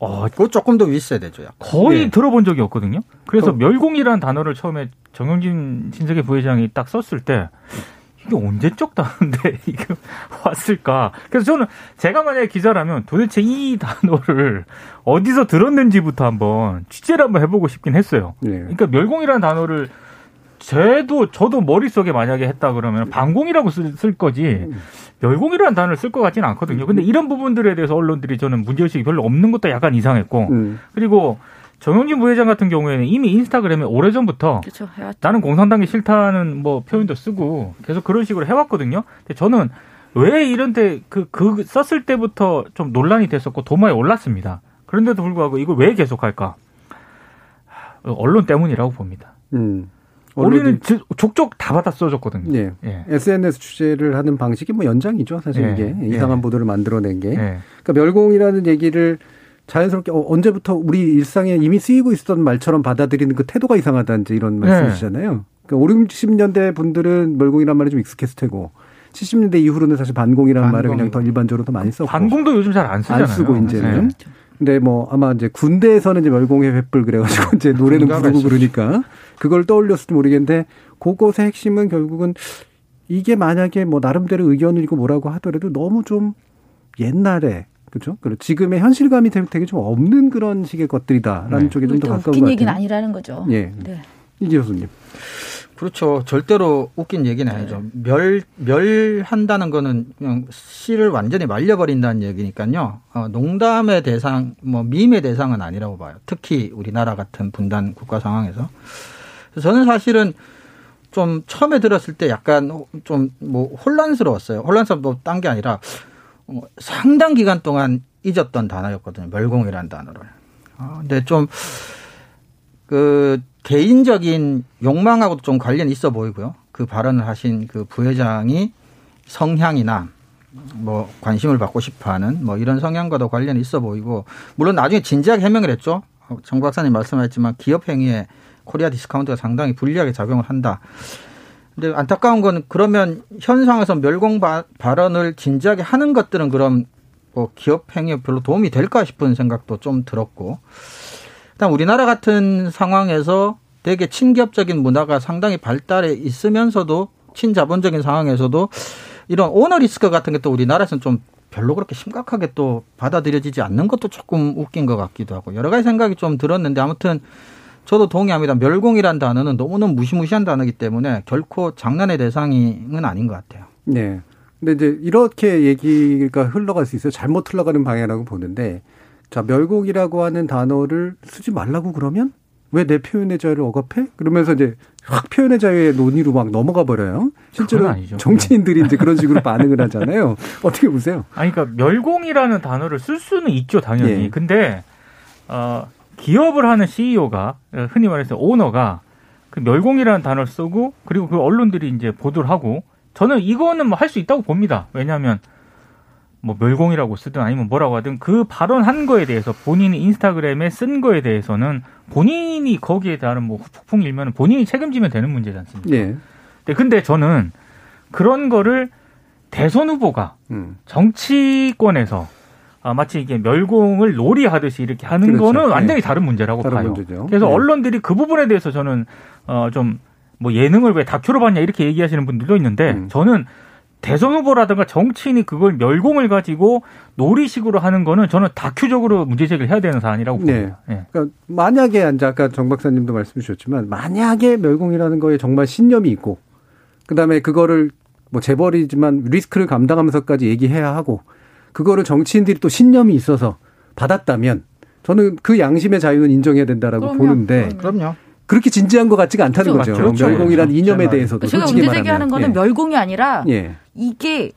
S3: 어, 그거 조금 더 윗세대죠.
S4: 거의 네. 들어본 적이 없거든요. 그래서 어. 멸공이라는 단어를 처음에 정영진 신세계 부회장이 딱 썼을 때 이게 언제적 단어인데 이게 왔을까? 그래서 저는 제가 만약에 기자라면 도대체 이 단어를 어디서 들었는지부터 한번 취재를 한번 해보고 싶긴 했어요. 네. 그러니까 멸공이라는 단어를 제도 저도 머릿속에 만약에 했다 그러면 방공이라고 쓸, 쓸 거지 멸공이라는 단어를 쓸 것 같지는 않거든요. 근데 이런 부분들에 대해서 언론들이 저는 문제의식이 별로 없는 것도 약간 이상했고 음. 그리고 정영진 부회장 같은 경우에는 이미 인스타그램에 오래전부터 그렇죠, 나는 공산당이 싫다는 뭐 표현도 쓰고 계속 그런 식으로 해왔거든요. 근데 저는 왜 이런 때 그, 그 썼을 때부터 좀 논란이 됐었고 도마에 올랐습니다. 그런데도 불구하고 이걸 왜 계속할까? 언론 때문이라고 봅니다. 음. 우리는 족족 다 받아 써줬거든요. 예.
S1: 예. SNS 취재를 하는 방식이 뭐 연장이죠. 사실 예. 이게 이상한 예. 보도를 만들어낸 게. 예. 그러니까 멸공이라는 얘기를 자연스럽게 어, 언제부터 우리 일상에 이미 쓰이고 있었던 말처럼 받아들이는 그 태도가 이상하다 이제 이런 네. 말씀이시잖아요. 그러니까 5, 60년대 분들은 멸공이란 말이 좀 익숙했을 테고 70년대 이후로는 사실 반공이라는 반공. 말을 그냥 더 일반적으로 더 많이 썼고
S4: 반공도 요즘 잘 안 쓰잖아요.
S1: 안 쓰고 이제는. 네. 근데 뭐 아마 이제 군대에서는 이제 멸공의 횃불 그래가지고 이제 노래는 부르고 그러니까 그걸 떠올렸을지 모르겠는데 그것의 핵심은 결국은 이게 만약에 뭐 나름대로 의견을 이고 뭐라고 하더라도 너무 좀 옛날에 그렇죠? 그리고 지금의 현실감이 되게 좀 없는 그런 식의 것들이다라는 네. 쪽에 좀 더 가까운 것 같아요.
S5: 웃긴 얘기는 아니라는 거죠.
S1: 예. 네. 이지 교수님.
S3: 그렇죠. 절대로 웃긴 얘기는 아니죠. 멸, 멸한다는 거는 그냥 씨를 완전히 말려버린다는 얘기니까요. 어, 농담의 대상, 뭐, 밈의 대상은 아니라고 봐요. 특히 우리나라 같은 분단 국가 상황에서. 저는 사실은 좀 처음에 들었을 때 약간 좀 뭐 혼란스러웠어요. 혼란스럽고 딴 게 아니라 어, 상당 기간 동안 잊었던 단어였거든요. 멸공이라는 단어를. 아, 근데 좀, 그, 개인적인 욕망하고도 좀 관련이 있어 보이고요. 그 발언을 하신 그 부회장의 성향이나 뭐 관심을 받고 싶어 하는 뭐 이런 성향과도 관련이 있어 보이고 물론 나중에 진지하게 해명을 했죠. 정 박사님 말씀하셨지만 기업 행위에 Korea discount가 상당히 불리하게 작용을 한다. 근데 안타까운 건 그러면 현상에서 멸공 발언을 진지하게 하는 것들은 그럼 뭐 기업 행위에 별로 도움이 될까 싶은 생각도 좀 들었고 일단 우리나라 같은 상황에서 되게 친기업적인 문화가 상당히 발달해 있으면서도 친자본적인 상황에서도 이런 오너 리스크 같은 게 또 우리나라에서는 좀 별로 그렇게 심각하게 또 받아들여지지 않는 것도 조금 웃긴 것 같기도 하고 여러 가지 생각이 좀 들었는데 아무튼 저도 동의합니다. 멸공이란 단어는 너무너무 무시무시한 단어이기 때문에 결코 장난의 대상은 아닌 것 같아요.
S1: 네. 근데 이제 이렇게 얘기가 흘러갈 수 있어요. 잘못 흘러가는 방향이라고 보는데 자, 멸공이라고 하는 단어를 쓰지 말라고 그러면 왜 내 표현의 자유를 억압해? 그러면서 이제 확 표현의 자유의 논의로 막 넘어가 버려요. 실제로 정치인들이 이제 그런 식으로 반응을 하잖아요. 어떻게 보세요?
S4: 아니, 그러니까 멸공이라는 단어를 쓸 수는 있죠, 당연히. 예. 근데 어, 기업을 하는 CEO가 흔히 말해서 오너가 그 멸공이라는 단어를 쓰고 그리고 그 언론들이 이제 보도를 하고 저는 이거는 뭐 할 수 있다고 봅니다. 왜냐하면 뭐 멸공이라고 쓰든 아니면 뭐라고 하든 그 발언한 거에 대해서 본인이 인스타그램에 쓴 거에 대해서는 본인이 거기에 대한 뭐 폭풍 일면은 본인이 책임지면 되는 문제지 않습니까? 예. 네, 근데 저는 그런 거를 대선 후보가 음. 정치권에서 아, 마치 이게 멸공을 놀이하듯이 이렇게 하는 그렇죠. 거는 네. 완전히 네. 다른 문제라고 다른 봐요. 문제죠. 그래서 네. 언론들이 그 부분에 대해서 저는 어 좀 뭐 예능을 왜 다큐로 봤냐 이렇게 얘기하시는 분들도 있는데 음. 저는 대선 후보라든가 정치인이 그걸 멸공을 가지고 놀이식으로 하는 거는 저는 다큐적으로 문제 제기를 해야 되는 사안이라고 봅니다. 네.
S1: 네. 그러니까 만약에 아까 정 박사님도 말씀 주셨지만 만약에 멸공이라는 거에 정말 신념이 있고 그다음에 그거를 뭐 재벌이지만 리스크를 감당하면서까지 얘기해야 하고 그거를 정치인들이 또 신념이 있어서 받았다면 저는 그 양심의 자유는 인정해야 된다라고 그럼요. 보는데
S3: 그럼요.
S1: 그렇게 진지한 것 같지가 않다는 그렇죠. 거죠. 그렇죠. 멸공이라는 이념에 대해서도
S5: 제가 문제 제기하는 거는 예. 멸공이 아니라 예. 이게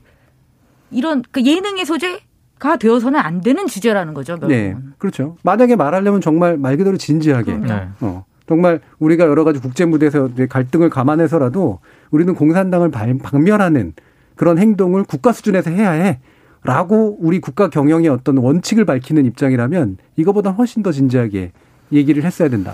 S5: 이런 그 예능의 소재가 되어서는 안 되는 주제라는 거죠. 멸공은. 네,
S1: 그렇죠. 만약에 말하려면 정말 말 그대로 진지하게, 네. 어, 정말 우리가 여러 가지 국제 무대에서 갈등을 감안해서라도 우리는 공산당을 박멸하는 그런 행동을 국가 수준에서 해야 해. 라고 우리 국가 경영의 어떤 원칙을 밝히는 입장이라면 이거보다 훨씬 더 진지하게 얘기를 했어야 된다.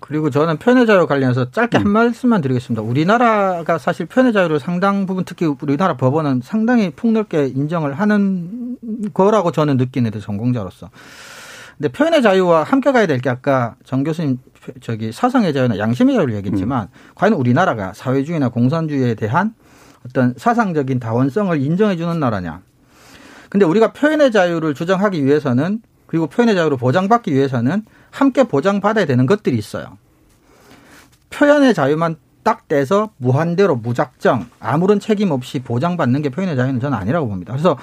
S3: 그리고 저는 표현의 자유 관련해서 짧게 음. 한 말씀만 드리겠습니다. 우리나라가 사실 표현의 자유를 상당 부분 특히 우리나라 법원은 상당히 폭넓게 인정을 하는 거라고 저는 느끼는데 전공자로서. 근데 표현의 자유와 함께 가야 될 게 아까 정 교수님 저기 사상의 자유나 양심의 자유를 얘기했지만 음. 과연 우리나라가 사회주의나 공산주의에 대한 어떤 사상적인 다원성을 인정해 주는 나라냐. 근데 우리가 표현의 자유를 주장하기 위해서는 그리고 표현의 자유를 보장받기 위해서는 함께 보장받아야 되는 것들이 있어요. 표현의 자유만 딱 떼서 무한대로 무작정 아무런 책임 없이 보장받는 게 표현의 자유는 저는 아니라고 봅니다. 그래서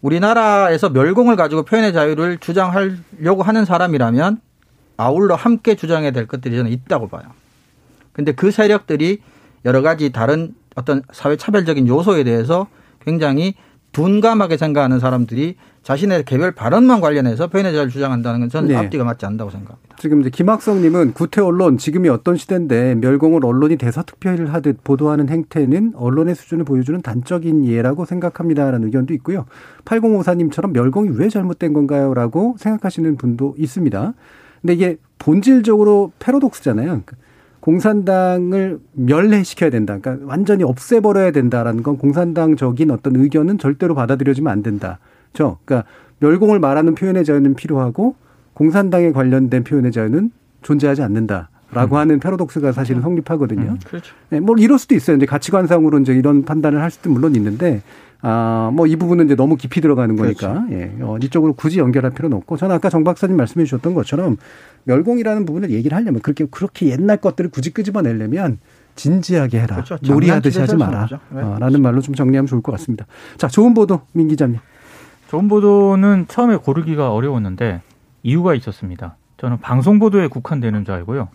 S3: 우리나라에서 멸공을 가지고 표현의 자유를 주장하려고 하는 사람이라면 아울러 함께 주장해야 될 것들이 저는 있다고 봐요. 근데 그 세력들이 여러 가지 다른 어떤 사회 차별적인 요소에 대해서 굉장히 둔감하게 생각하는 사람들이 자신의 개별 발언만 관련해서 표현의 자유를 주장한다는 건 저는 네. 앞뒤가 맞지 않다고 생각합니다.
S1: 지금 이제 김학성님은 구태 언론 지금이 어떤 시대인데 멸공을 언론이 대서특필 하듯 보도하는 행태는 언론의 수준을 보여주는 단적인 예라고 생각합니다라는 의견도 있고요. 8054님처럼 멸공이 왜 잘못된 건가요?라고 생각하시는 분도 있습니다. 근데 이게 본질적으로 패러독스잖아요. 공산당을 멸해시켜야 된다. 그러니까 완전히 없애버려야 된다라는 건 공산당적인 어떤 의견은 절대로 받아들여지면 안 된다. 그렇죠? 그러니까 멸공을 말하는 표현의 자유는 필요하고 공산당에 관련된 표현의 자유는 존재하지 않는다. 라고 음. 하는 패러독스가 사실은 그렇죠. 성립하거든요. 음, 그렇죠. 네, 뭐 이럴 수도 있어요. 이제 가치관상으로 이제 이런 판단을 할 수도 물론 있는데 아, 뭐 이 부분은 이제 너무 깊이 들어가는 거니까 그렇죠. 예. 어, 이쪽으로 굳이 연결할 필요는 없고 저는 아까 정 박사님 말씀해 주셨던 것처럼 멸공이라는 부분을 얘기를 하려면 그렇게 그렇게 옛날 것들을 굳이 끄집어내려면 진지하게 해라. 그렇죠. 놀이하듯이 하지 마라. 네. 어, 라는 말로 좀 정리하면 좋을 것 같습니다. 자, 좋은 보도 민 기자님.
S4: 좋은 보도는 처음에 고르기가 어려웠는데 이유가 있었습니다. 저는 방송 보도에 국한되는 줄 알고요.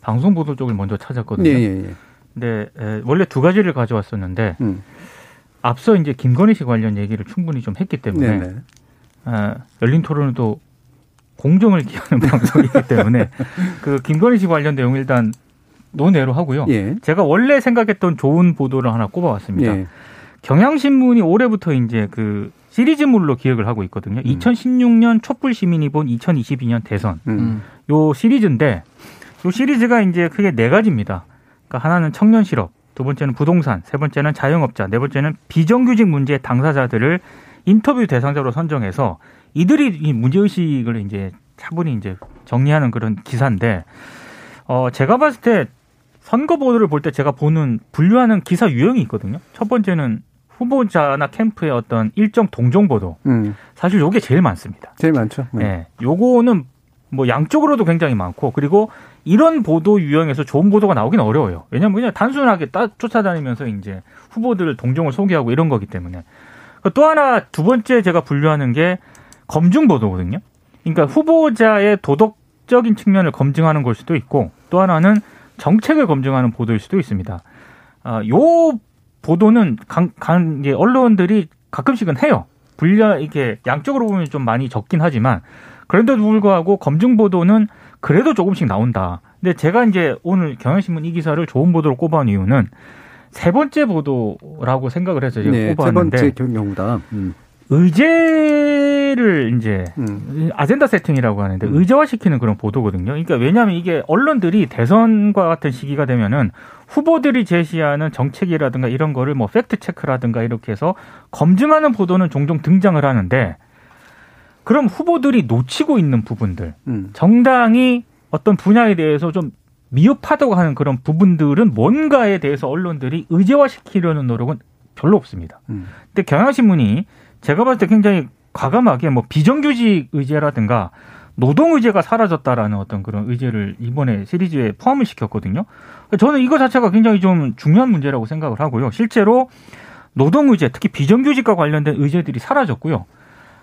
S4: 방송 보도 쪽을 먼저 찾았거든요. 네, 네, 네. 근데 에, 원래 두 가지를 가져왔었는데 음. 앞서 이제 김건희 씨 관련 얘기를 충분히 좀 했기 때문에 네, 네. 어, 열린 토론은 또 공정을 기하는 방송이기 때문에 그 김건희 씨 관련 내용 일단 논외로 하고요. 예. 제가 원래 생각했던 좋은 보도를 하나 꼽아왔습니다. 예. 경향신문이 올해부터 이제 그 시리즈물로 기획을 하고 있거든요. 음. 2016년 촛불 시민이 본 2022년 대선 음. 요 시리즈인데 요 시리즈가 이제 크게 네 가지입니다. 그러니까 하나는 청년 실업, 두 번째는 부동산, 세 번째는 자영업자, 네 번째는 비정규직 문제 당사자들을 인터뷰 대상자로 선정해서 이들이 이 문제 의식을 이제 차분히 이제 정리하는 그런 기사인데 어 제가 봤을 때 선거 보도를 볼 때 제가 보는 분류하는 기사 유형이 있거든요. 첫 번째는 후보자나 캠프의 어떤 일정 동정 보도. 음. 사실 요게 제일 많습니다.
S1: 제일 많죠.
S4: 네. 네. 요거는 뭐 양쪽으로도 굉장히 많고 그리고 이런 보도 유형에서 좋은 보도가 나오긴 어려워요. 왜냐면 그냥 단순하게 따, 쫓아다니면서 이제 후보들 동정을 소개하고 이런 거기 때문에. 또 하나 두 번째 제가 분류하는 게 검증 보도거든요. 그러니까 후보자의 도덕적인 측면을 검증하는 걸 수도 있고 또 하나는 정책을 검증하는 보도일 수도 있습니다. 아, 요 보도는 강, 강 언론들이 가끔씩은 해요. 분야 이게 양쪽으로 보면 좀 많이 적긴 하지만 그런데도 불구하고 검증 보도는 그래도 조금씩 나온다. 근데 제가 이제 오늘 경향신문 이 기사를 좋은 보도로 꼽아온 이유는 세 번째 보도라고 생각을 해서 제가 네, 꼽았는데
S1: 세 번째 경우다. 음.
S4: 의제를 이제 음. 아젠다 세팅이라고 하는데 음. 의제화시키는 그런 보도거든요. 그러니까 왜냐하면 이게 언론들이 대선과 같은 시기가 되면은 후보들이 제시하는 정책이라든가 이런 거를 뭐 팩트 체크라든가 이렇게 해서 검증하는 보도는 종종 등장을 하는데 그럼 후보들이 놓치고 있는 부분들, 음. 정당이 어떤 분야에 대해서 좀 미흡하다고 하는 그런 부분들은 뭔가에 대해서 언론들이 의제화시키려는 노력은 별로 없습니다. 음. 근데 경향신문이 제가 봤을 때 굉장히 과감하게 뭐 비정규직 의제라든가 노동 의제가 사라졌다라는 어떤 그런 의제를 이번에 시리즈에 포함을 시켰거든요. 저는 이거 자체가 굉장히 좀 중요한 문제라고 생각을 하고요. 실제로 노동 의제, 특히 비정규직과 관련된 의제들이 사라졌고요.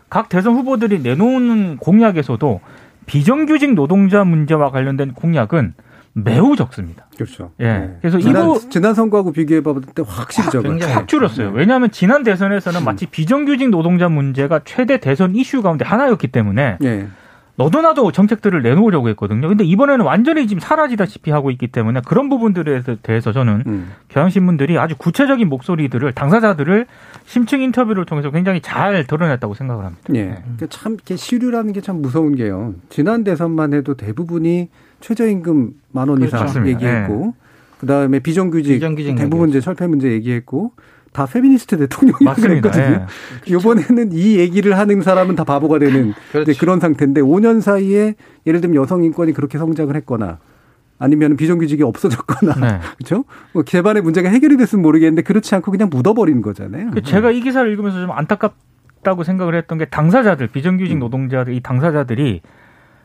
S4: 각 대선 후보들이 내놓는 공약에서도 비정규직 노동자 문제와 관련된 공약은 매우 적습니다.
S1: 그렇죠.
S4: 예. 네. 그래서
S1: 지난, 이거 지난 선거하고 비교해 봤을 때 확실히 적어요.
S4: 확 줄었어요. 네. 왜냐하면 지난 대선에서는 마치 비정규직 노동자 문제가 최대 대선 이슈 가운데 하나였기 때문에 네. 너도 나도 정책들을 내놓으려고 했거든요. 근데 이번에는 완전히 지금 사라지다시피 하고 있기 때문에 그런 부분들에 대해서 저는 음. 경향신문들이 아주 구체적인 목소리들을 당사자들을 심층 인터뷰를 통해서 굉장히 잘 드러냈다고 생각을 합니다.
S1: 예. 네. 그러니까 참 이렇게 시류라는 게 참 무서운 게요. 지난 대선만 해도 대부분이 최저임금 만 원 이상 그렇죠. 얘기했고 네. 그다음에 비정규직, 비정규직 대부분 이제 철폐 문제 얘기했고 다 페미니스트 대통령이 그랬거든요. 예. 이번에는 이 얘기를 하는 사람은 다 바보가 되는 그렇죠. 그런 상태인데 5년 사이에 예를 들면 여성 인권이 그렇게 성장을 했거나 아니면 비정규직이 없어졌거나 네. 그렇죠? 뭐 개발의 문제가 해결이 됐으면 모르겠는데 그렇지 않고 그냥 묻어버리는 거잖아요.
S4: 그 제가 이 기사를 읽으면서 좀 안타깝다고 생각을 했던 게 당사자들 비정규직 음. 노동자들 이 당사자들이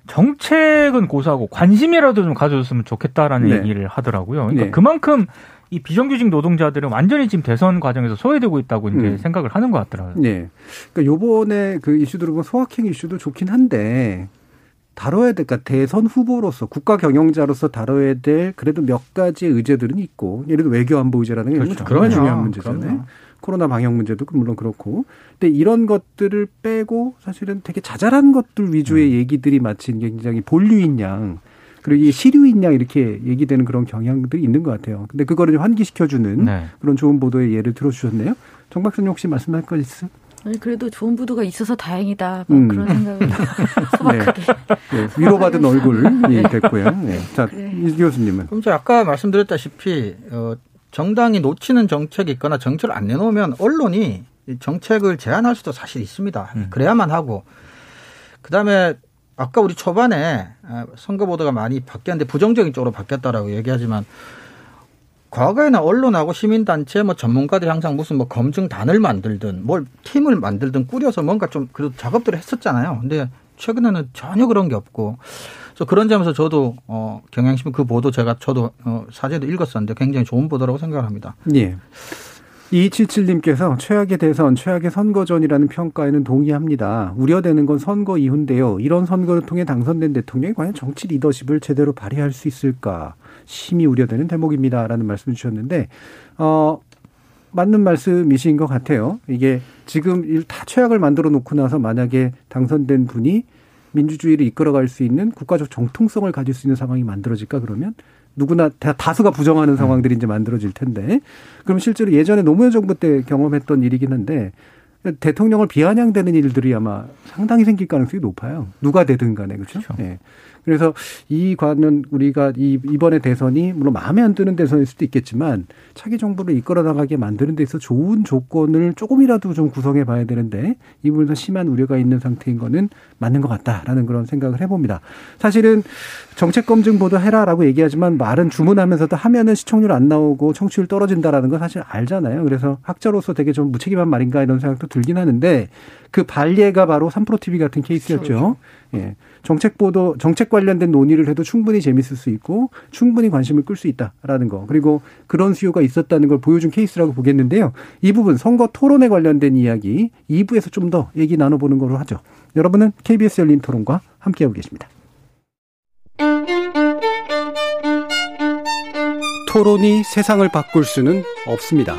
S4: 정책은 고수하고 관심이라도 좀 가져줬으면 좋겠다라는 네. 얘기를 하더라고요. 그러니까 네. 그만큼 이 비정규직 노동자들은 완전히 지금 대선 과정에서 소외되고 있다고 이제 음. 생각을 하는 것 같더라고요.
S1: 네. 그러니까 요번에 그 이슈들을 보면 소확행 이슈도 좋긴 한데 다뤄야 될, 그러니까 대선 후보로서 국가 경영자로서 다뤄야 될 그래도 몇 가지 의제들은 있고 예를 들어 외교 안보 의제라는 게 그렇죠. 정말 중요한 문제잖아요. 그럼요. 코로나 방역 문제도 물론 그렇고. 근데 이런 것들을 빼고 사실은 되게 자잘한 것들 위주의 음. 얘기들이 마치 굉장히 본류인 양 그리고 이 시류인 양 이렇게 얘기되는 그런 경향들이 있는 것 같아요. 근데 그거를 환기시켜주는 네. 그런 좋은 보도의 예를 들어주셨네요. 정 박사님 혹시 말씀할 거 있으세요?
S5: 그래도 좋은 부도가 있어서 다행이다. 뭐 음. 그런 생각을 소박하게. 네.
S1: 네. 위로받은 얼굴이 됐고요. 네. 자, 그래. 이 교수님은.
S3: 그럼 제가 아까 말씀드렸다시피 어, 정당이 놓치는 정책이 있거나 정책을 안 내놓으면 언론이 정책을 제안할 수도 사실 있습니다. 음. 그래야만 하고 그 다음에 아까 우리 초반에 아, 선거 보도가 많이 바뀌었는데 부정적인 쪽으로 바뀌었다라고 얘기하지만 과거에는 언론하고 시민단체 뭐 전문가들이 항상 무슨 뭐 검증단을 만들든 뭘 팀을 만들든 꾸려서 뭔가 좀 그래도 작업들을 했었잖아요. 근데 최근에는 전혀 그런 게 없고 그래서 그런 점에서 저도 어 경향신문 그 보도 제가 저도 어 사진도 읽었었는데 굉장히 좋은 보도라고 생각을 합니다.
S1: 예. 2277님께서 최악의 대선, 최악의 선거전이라는 평가에는 동의합니다. 우려되는 건 선거 이후인데요. 이런 선거를 통해 당선된 대통령이 과연 정치 리더십을 제대로 발휘할 수 있을까 심히 우려되는 대목입니다라는 말씀을 주셨는데 어 맞는 말씀이신 것 같아요. 이게 지금 다 최악을 만들어 놓고 나서 만약에 당선된 분이 민주주의를 이끌어갈 수 있는 국가적 정통성을 가질 수 있는 상황이 만들어질까 그러면 누구나 다수가 부정하는 상황들이 이제 만들어질 텐데 그럼 실제로 예전에 노무현 정부 때 경험했던 일이긴 한데 대통령을 비아냥되는 일들이 아마 상당히 생길 가능성이 높아요. 누가 되든 간에 그렇죠. 그렇죠. 예. 그래서 이 관은 우리가 이 이번에 대선이 물론 마음에 안 드는 대선일 수도 있겠지만 차기 정부를 이끌어 나가게 만드는 데 있어 좋은 조건을 조금이라도 좀 구성해 봐야 되는데 이 부분에서 심한 우려가 있는 상태인 거는 맞는 것 같다라는 그런 생각을 해봅니다. 사실은 정책 검증 보도 해라라고 얘기하지만 말은 주문하면서도 하면은 시청률 안 나오고 청취율 떨어진다라는 건 사실 알잖아요. 그래서 학자로서 되게 좀 무책임한 말인가 이런 생각도 들긴 하는데 그 발예가 바로 삼프로 TV 같은 케이스였죠. 그렇죠. 예. 정책 보도, 정책 관련된 논의를 해도 충분히 재밌을 수 있고 충분히 관심을 끌 수 있다라는 거. 그리고 그런 수요가 있었다는 걸 보여준 케이스라고 보겠는데요. 이 부분 선거 토론에 관련된 이야기 2부에서 좀 더 얘기 나눠보는 걸로 하죠. 여러분은 KBS 열린 토론과 함께하고 계십니다. 토론이 세상을 바꿀 수는 없습니다.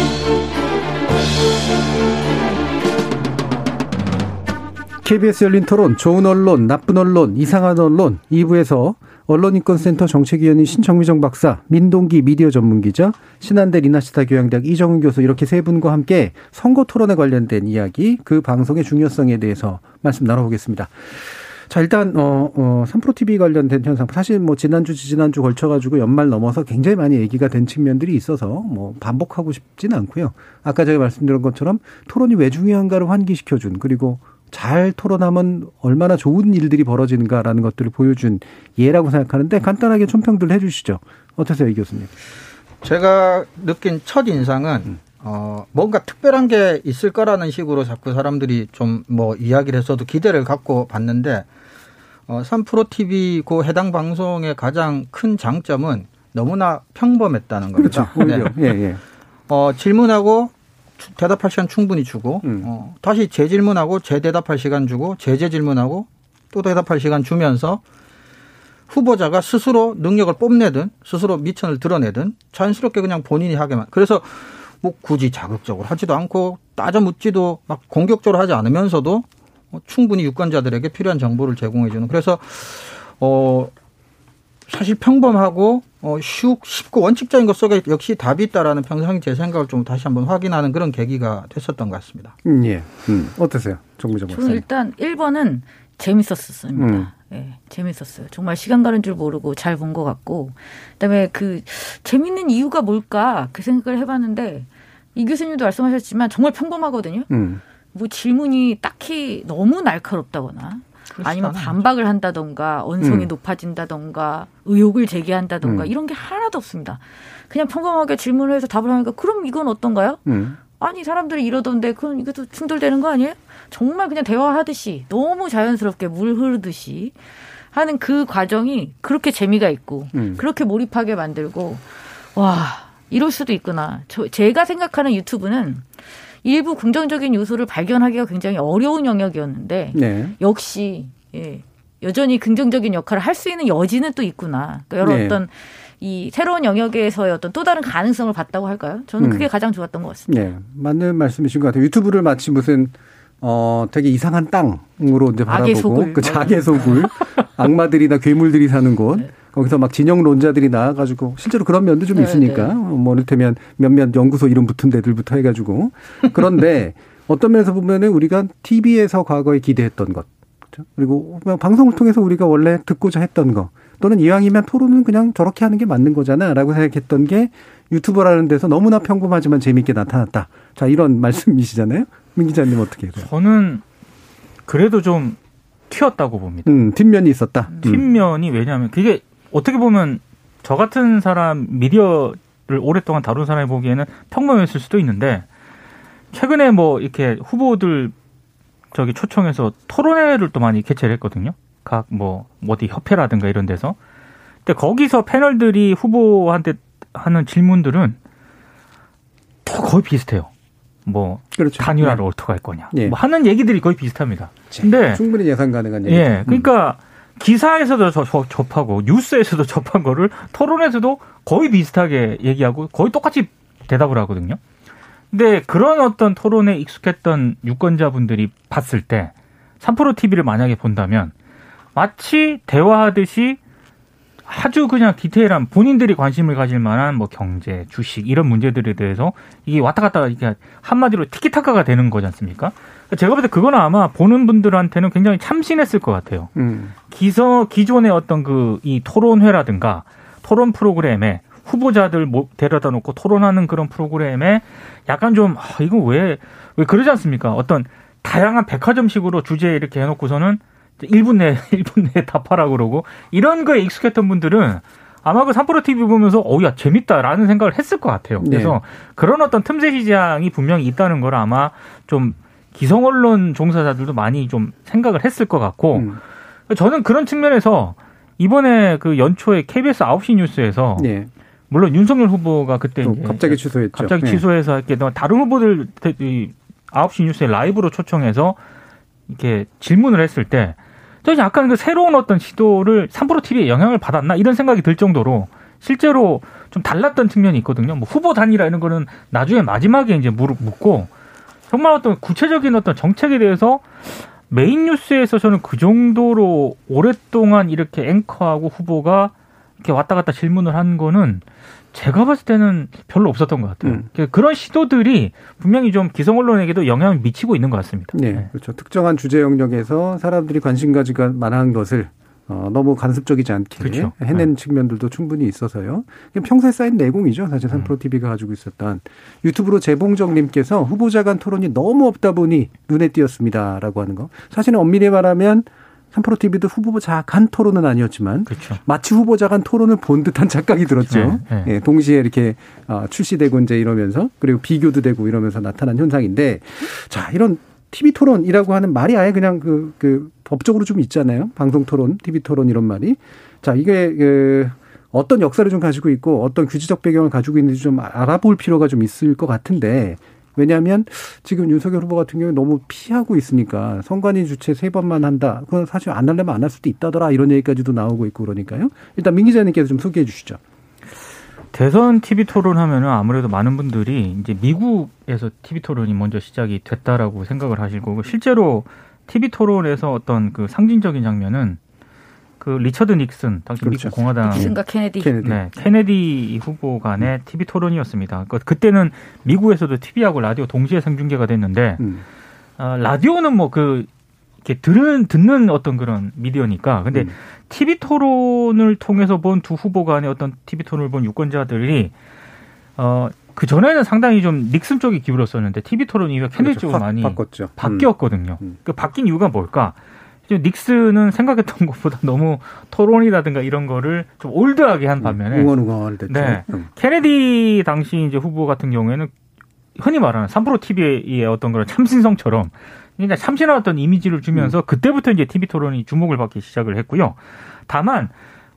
S1: KBS 열린 토론, 좋은 언론, 나쁜 언론, 이상한 언론 2부에서 언론인권센터 정책위원인 신청미정 박사, 민동기 미디어 전문기자, 신한대 리나시타 교양대학 이정훈 교수 이렇게 세 분과 함께 선거 토론에 관련된 이야기, 그 방송의 중요성에 대해서 말씀 나눠보겠습니다. 자, 일단, 어, 어, 3프로TV 관련된 현상. 사실 뭐 지난주, 지난주 걸쳐가지고 연말 넘어서 굉장히 많이 얘기가 된 측면들이 있어서 뭐 반복하고 싶지는 않고요. 아까 제가 말씀드린 것처럼 토론이 왜 중요한가를 환기시켜준 그리고 잘 토론하면 얼마나 좋은 일들이 벌어지는가라는 것들을 보여준 예라고 생각하는데 간단하게 총평들 해주시죠. 어떠세요, 이 교수님?
S3: 제가 느낀 첫 인상은 음. 어, 뭔가 특별한 게 있을 거라는 식으로 자꾸 사람들이 좀 뭐 이야기를 했어도 기대를 갖고 봤는데 어, 3프로 TV 그 해당 방송의 가장 큰 장점은 너무나 평범했다는 겁니다.
S1: 그렇죠. 네. 예, 예.
S3: 어, 질문하고 대답할 시간 충분히 주고 음. 어, 다시 재질문하고 재대답할 시간 주고 재재질문하고 또 대답할 시간 주면서 후보자가 스스로 능력을 뽐내든 스스로 미천을 드러내든 자연스럽게 그냥 본인이 하게만 그래서 뭐 굳이 자극적으로 하지도 않고 따져 묻지도 막 공격적으로 하지 않으면서도 뭐 충분히 유권자들에게 필요한 정보를 제공해주는 그래서 어 사실 평범하고 어, 쉽, 쉽고 원칙적인 것 속에 역시 답이 있다라는 평상시 제 생각을 좀 다시 한번 확인하는 그런 계기가 됐었던 것 같습니다.
S1: 음, 예. 음, 어떠세요? 정무정
S5: 저는 일단 1번은 재밌었습니다. 음. 예, 재밌었어요. 정말 시간 가는 줄 모르고 잘 본 것 같고, 그다음에 그 재밌는 이유가 뭘까 그 생각을 해봤는데 이 교수님도 말씀하셨지만 정말 평범하거든요. 음. 뭐 질문이 딱히 너무 날카롭다거나 아니면 반박을 한다던가 언성이 음. 높아진다던가 의혹을 제기한다던가 음. 이런 게 하나도 없습니다. 그냥 평범하게 질문을 해서 답을 하니까 그럼 이건 어떤가요? 음. 아니 사람들이 이러던데 그럼 이것도 충돌되는 거 아니에요? 정말 그냥 대화하듯이 너무 자연스럽게 물 흐르듯이 하는 그 과정이 그렇게 재미가 있고 음. 그렇게 몰입하게 만들고 와 이럴 수도 있구나. 저 제가 생각하는 유튜브는 일부 긍정적인 요소를 발견하기가 굉장히 어려운 영역이었는데 네. 역시 예, 여전히 긍정적인 역할을 할 수 있는 여지는 또 있구나. 그러니까 여러 네. 어떤 이 새로운 영역에서의 어떤 또 다른 가능성을 봤다고 할까요? 저는 그게 음. 가장 좋았던 것 같습니다.
S1: 네, 맞는 말씀이신 것 같아요. 유튜브를 마치 무슨 어 되게 이상한 땅으로 이제 바라보고 소굴. 그 자개 소굴 악마들이나 괴물들이 사는 곳 네. 거기서 막 진영론자들이 나와가지고 실제로 그런 면도 좀 네, 있으니까 네. 뭐 이를테면 몇몇 연구소 이름 붙은 데들부터 해가지고 그런데 어떤 면에서 보면은 우리가 TV에서 과거에 기대했던 것 그렇죠? 그리고 방송을 통해서 우리가 원래 듣고자 했던 거 또는 이왕이면 토론은 그냥 저렇게 하는 게 맞는 거잖아라고 생각했던 게 유튜버라는 데서 너무나 평범하지만 재미있게 나타났다. 자 이런 말씀이시잖아요. 민 기자님 어떻게 해요?
S4: 저는 그래도 좀 튀었다고 봅니다.
S1: 음, 뒷면이 있었다.
S4: 뒷면이 왜냐하면 그게 어떻게 보면 저 같은 사람 미디어를 오랫동안 다룬 사람이 보기에는 평범했을 수도 있는데 최근에 뭐 이렇게 후보들 저기 초청해서 토론회를 또 많이 개최를 했거든요. 각 뭐 어디 협회라든가 이런 데서. 근데 거기서 패널들이 후보한테 하는 질문들은 또 거의 비슷해요. 뭐 그렇죠. 단일화를 네. 어떻게 할 거냐. 네. 뭐 하는 얘기들이 거의 비슷합니다.
S1: 근데 충분히 예상 가능한 얘기.
S4: 예. 그러니까 음. 기사에서도 접하고 뉴스에서도 접한 거를 토론에서도 거의 비슷하게 얘기하고 거의 똑같이 대답을 하거든요. 근데 그런 어떤 토론에 익숙했던 유권자분들이 봤을 때 3프로 TV를 만약에 본다면 마치 대화하듯이 아주 그냥 디테일한 본인들이 관심을 가질 만한 뭐 경제, 주식 이런 문제들에 대해서 이게 왔다 갔다 이렇게 한마디로 티키타카가 되는 거지 않습니까? 제가 볼 때 그거는 아마 보는 분들한테는 굉장히 참신했을 것 같아요. 음. 기서 기존의 어떤 그 이 토론회라든가 토론 프로그램에 후보자들 데려다 놓고 토론하는 그런 프로그램에 약간 좀 아, 이거 왜왜 왜 그러지 않습니까? 어떤 다양한 백화점식으로 주제 이렇게 해놓고서는 1분 내 1분 내에 답하라 그러고 이런 거에 익숙했던 분들은 아마 그 삼프로 TV 보면서 어야 재밌다라는 생각을 했을 것 같아요. 그래서 네. 그런 어떤 틈새 시장이 분명히 있다는 걸 아마 좀 기성 언론 종사자들도 많이 좀 생각을 했을 것 같고 음. 저는 그런 측면에서 이번에 그 연초에 KBS 9시 뉴스에서 네. 물론 윤석열 후보가 그때
S1: 갑자기 취소했죠.
S4: 갑자기 네. 취소해서 이렇게 다른 후보들 9시 뉴스에 라이브로 초청해서 이렇게 질문을 했을 때 저는 약간 그 새로운 어떤 시도를 3프로 TV에 영향을 받았나 이런 생각이 들 정도로 실제로 좀 달랐던 측면이 있거든요. 뭐 후보 단위라 이런 거는 나중에 마지막에 이제 묻고 정말 어떤 구체적인 어떤 정책에 대해서 메인 뉴스에서 저는 그 정도로 오랫동안 이렇게 앵커하고 후보가 이렇게 왔다 갔다 질문을 한 거는 제가 봤을 때는 별로 없었던 것 같아요. 음. 그러니까 그런 시도들이 분명히 좀 기성 언론에게도 영향을 미치고 있는 것 같습니다.
S1: 네, 네. 그렇죠. 특정한 주제 영역에서 사람들이 관심 가지가 만한 것을 어, 너무 간섭적이지 않게 그렇죠. 해낸 네. 측면들도 충분히 있어서요. 평소에 쌓인 내공이죠. 사실 산프로 TV가 음. 가지고 있었던 유튜브로 재봉정님께서 후보자 간 토론이 너무 없다 보니 눈에 띄었습니다 라고 하는 거. 사실은 엄밀히 말하면 삼프로 TV도 후보자 간 토론은 아니었지만 그렇죠. 마치 후보자 간 토론을 본 듯한 착각이 들었죠. 네, 네. 예, 동시에 이렇게 어, 출시되고 이제 이러면서 그리고 비교도 되고 이러면서 나타난 현상인데 자 이런 TV 토론이라고 하는 말이 아예 그냥 그, 그 법적으로 좀 있잖아요. 방송 토론, TV 토론 이런 말이. 자, 이게 그 어떤 역사를 좀 가지고 있고 어떤 규제적 배경을 가지고 있는지 좀 알아볼 필요가 좀 있을 것 같은데 왜냐하면 지금 윤석열 후보 같은 경우에 너무 피하고 있으니까 선관위 주최 세 번만 한다. 그건 사실 안 하려면 안 할 수도 있다더라 이런 얘기까지도 나오고 있고 그러니까요. 일단 민 기자님께서 좀 소개해 주시죠.
S4: 대선 TV 토론 하면은 아무래도 많은 분들이 이제 미국에서 TV 토론이 먼저 시작이 됐다라고 생각을 하실 거고 실제로 TV 토론에서 어떤 그 상징적인 장면은 그 리처드 닉슨 당시 그렇죠. 미국 공화당
S5: 닉슨과 케네디
S4: 네 케네디 후보 간의 음. TV 토론이었습니다. 그 그때는 미국에서도 TV하고 라디오 동시에 생중계가 됐는데 음. 어, 라디오는 뭐 그 이렇게 들은 듣는 어떤 그런 미디어니까 근데 음. TV 토론을 통해서 본 두 후보 간의 어떤 TV 토론을 본 유권자들이 어, 그 전에는 상당히 좀 닉슨 쪽이 기울었었는데 TV 토론 이후에 케네디 그렇죠. 쪽으로 많이 바꿨죠. 바뀌었거든요. 음. 그 바뀐 이유가 뭘까? 닉슨은 생각했던 것보다 너무 토론이라든가 이런 거를 좀 old하게 한 반면에
S1: 응원 응원 됐죠. 네.
S4: 음. 케네디 당시 이제 후보 같은 경우에는 흔히 말하는 3프로 TV의 어떤 그런 참신성처럼 그냥 참신한 어떤 이미지를 주면서 음. 그때부터 이제 TV 토론이 주목을 받기 시작을 했고요. 다만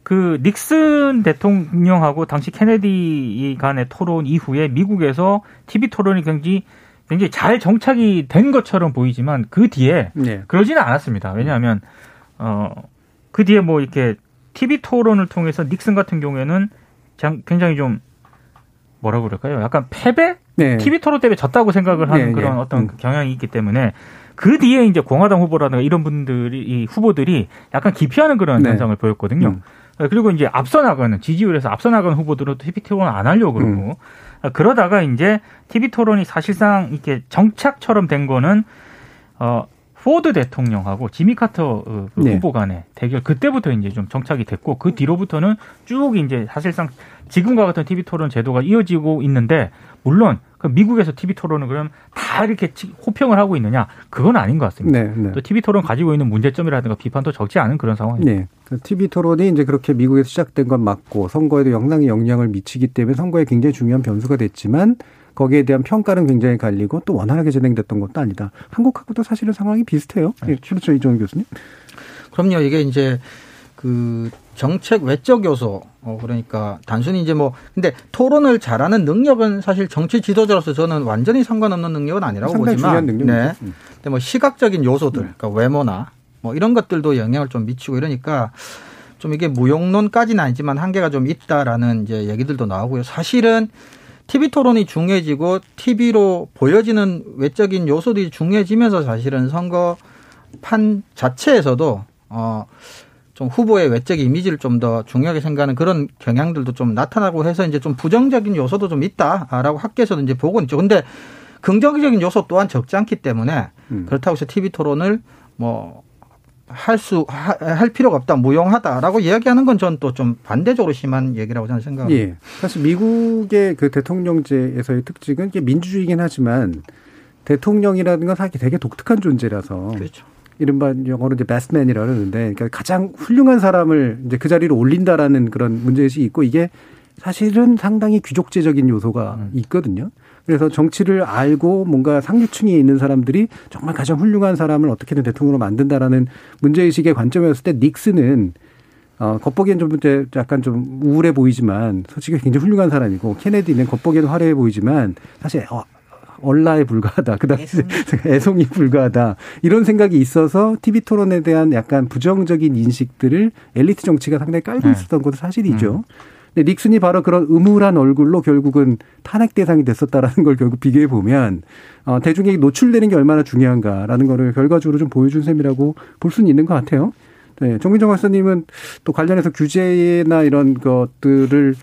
S4: 그 닉슨 대통령하고 당시 케네디 간의 토론 이후에 미국에서 TV 토론이 굉장히 굉장히 잘 정착이 된 것처럼 보이지만 그 뒤에 네. 그러지는 않았습니다. 왜냐하면 어 그 뒤에 뭐 이렇게 TV 토론을 통해서 닉슨 같은 경우에는 굉장히 좀 뭐라 그럴까요? 약간 패배? 네. TV 토론 때문에 졌다고 생각을 하는 네, 그런 네. 어떤 음. 경향이 있기 때문에 그 뒤에 이제 공화당 후보라든가 이런 분들이 이 후보들이 약간 기피하는 그런 네. 현상을 보였거든요. 음. 그리고 이제 앞서 나가는 지지율에서 앞서 나가는 후보들은 TV 토론 안 하려고 그러고 음. 그러다가 이제 TV 토론이 사실상 이렇게 정착처럼 된 거는 어 포드 대통령하고 지미 카터 그 네. 후보 간의 대결 그때부터 이제 좀 정착이 됐고 그 뒤로부터는 쭉 이제 사실상 지금과 같은 TV 토론 제도가 이어지고 있는데 물론 그 미국에서 TV 토론은 그럼 다 이렇게 호평을 하고 있느냐? 그건 아닌 것 같습니다. 네, 네. 또 TV 토론 가지고 있는 문제점이라든가 비판도 적지 않은 그런 상황입니다. 네.
S1: 그 TV 토론이 이제 그렇게 미국에서 시작된 건 맞고 선거에도 영상이 영향을 미치기 때문에 선거에 굉장히 중요한 변수가 됐지만 거기에 대한 평가는 굉장히 갈리고 또 원활하게 진행됐던 것도 아니다. 한국하고도 사실은 상황이 비슷해요. 네. 그렇죠, 이종훈 교수님.
S3: 그럼요. 이게 이제 그 정책 외적 요소 어 그러니까 단순히 이제 뭐 근데 토론을 잘하는 능력은 사실 정치 지도자로서 저는 완전히 상관없는 능력은 아니라고 보지만 네. 음. 근데 뭐 시각적인 요소들 그러니까 외모나 뭐 이런 것들도 영향을 좀 미치고 이러니까 좀 이게 무용론까지는 아니지만 한계가 좀 있다라는 이제 얘기들도 나오고요. 사실은 TV 토론이 중요해지고 TV로 보여지는 외적인 요소들이 중요해지면서 사실은 선거 판 자체에서도 어 좀 후보의 외적 이미지를 좀 더 중요하게 생각하는 그런 경향들도 좀 나타나고 해서 이제 좀 부정적인 요소도 좀 있다라고 학계에서도 이제 보고 있죠. 근데 긍정적인 요소 또한 적지 않기 때문에 음. 그렇다고 해서 TV 토론을 뭐 할 수, 할 필요가 없다, 무용하다라고 이야기하는 건 전 또 좀 반대적으로 심한 얘기라고 저는 생각합니다. 예.
S1: 사실 미국의 그 대통령제에서의 특징은 이게 민주주의이긴 하지만 대통령이라는 건 사실 되게 독특한 존재라서. 그렇죠. 이른바 영어로 이제 베스트맨이라 그러는데 그러니까 가장 훌륭한 사람을 이제 그 자리로 올린다라는 그런 문제의식이 있고 이게 사실은 상당히 귀족제적인 요소가 음. 있거든요. 그래서 정치를 알고 뭔가 상류층에 있는 사람들이 정말 가장 훌륭한 사람을 어떻게든 대통령으로 만든다라는 문제의식의 관점이었을 때 닉스는 어, 겉보기엔 좀 이제 약간 좀 우울해 보이지만 솔직히 굉장히 훌륭한 사람이고 케네디는 겉보기에는 화려해 보이지만 사실 어, 얼라에 불과하다. 그다음에 애송이. 애송이 불과하다. 이런 생각이 있어서 TV 토론에 대한 약간 부정적인 인식들을 엘리트 정치가 상당히 깔고 네. 있었던 것도 사실이죠. 음. 근데 닉슨이 바로 그런 음울한 얼굴로 결국은 탄핵 대상이 됐었다라는 걸 결국 비교해 보면 어, 대중에게 노출되는 게 얼마나 중요한가라는 거를 결과적으로 좀 보여준 셈이라고 볼 수는 있는 것 같아요. 네, 정민정 박사님은 또 관련해서 규제나 이런 것들을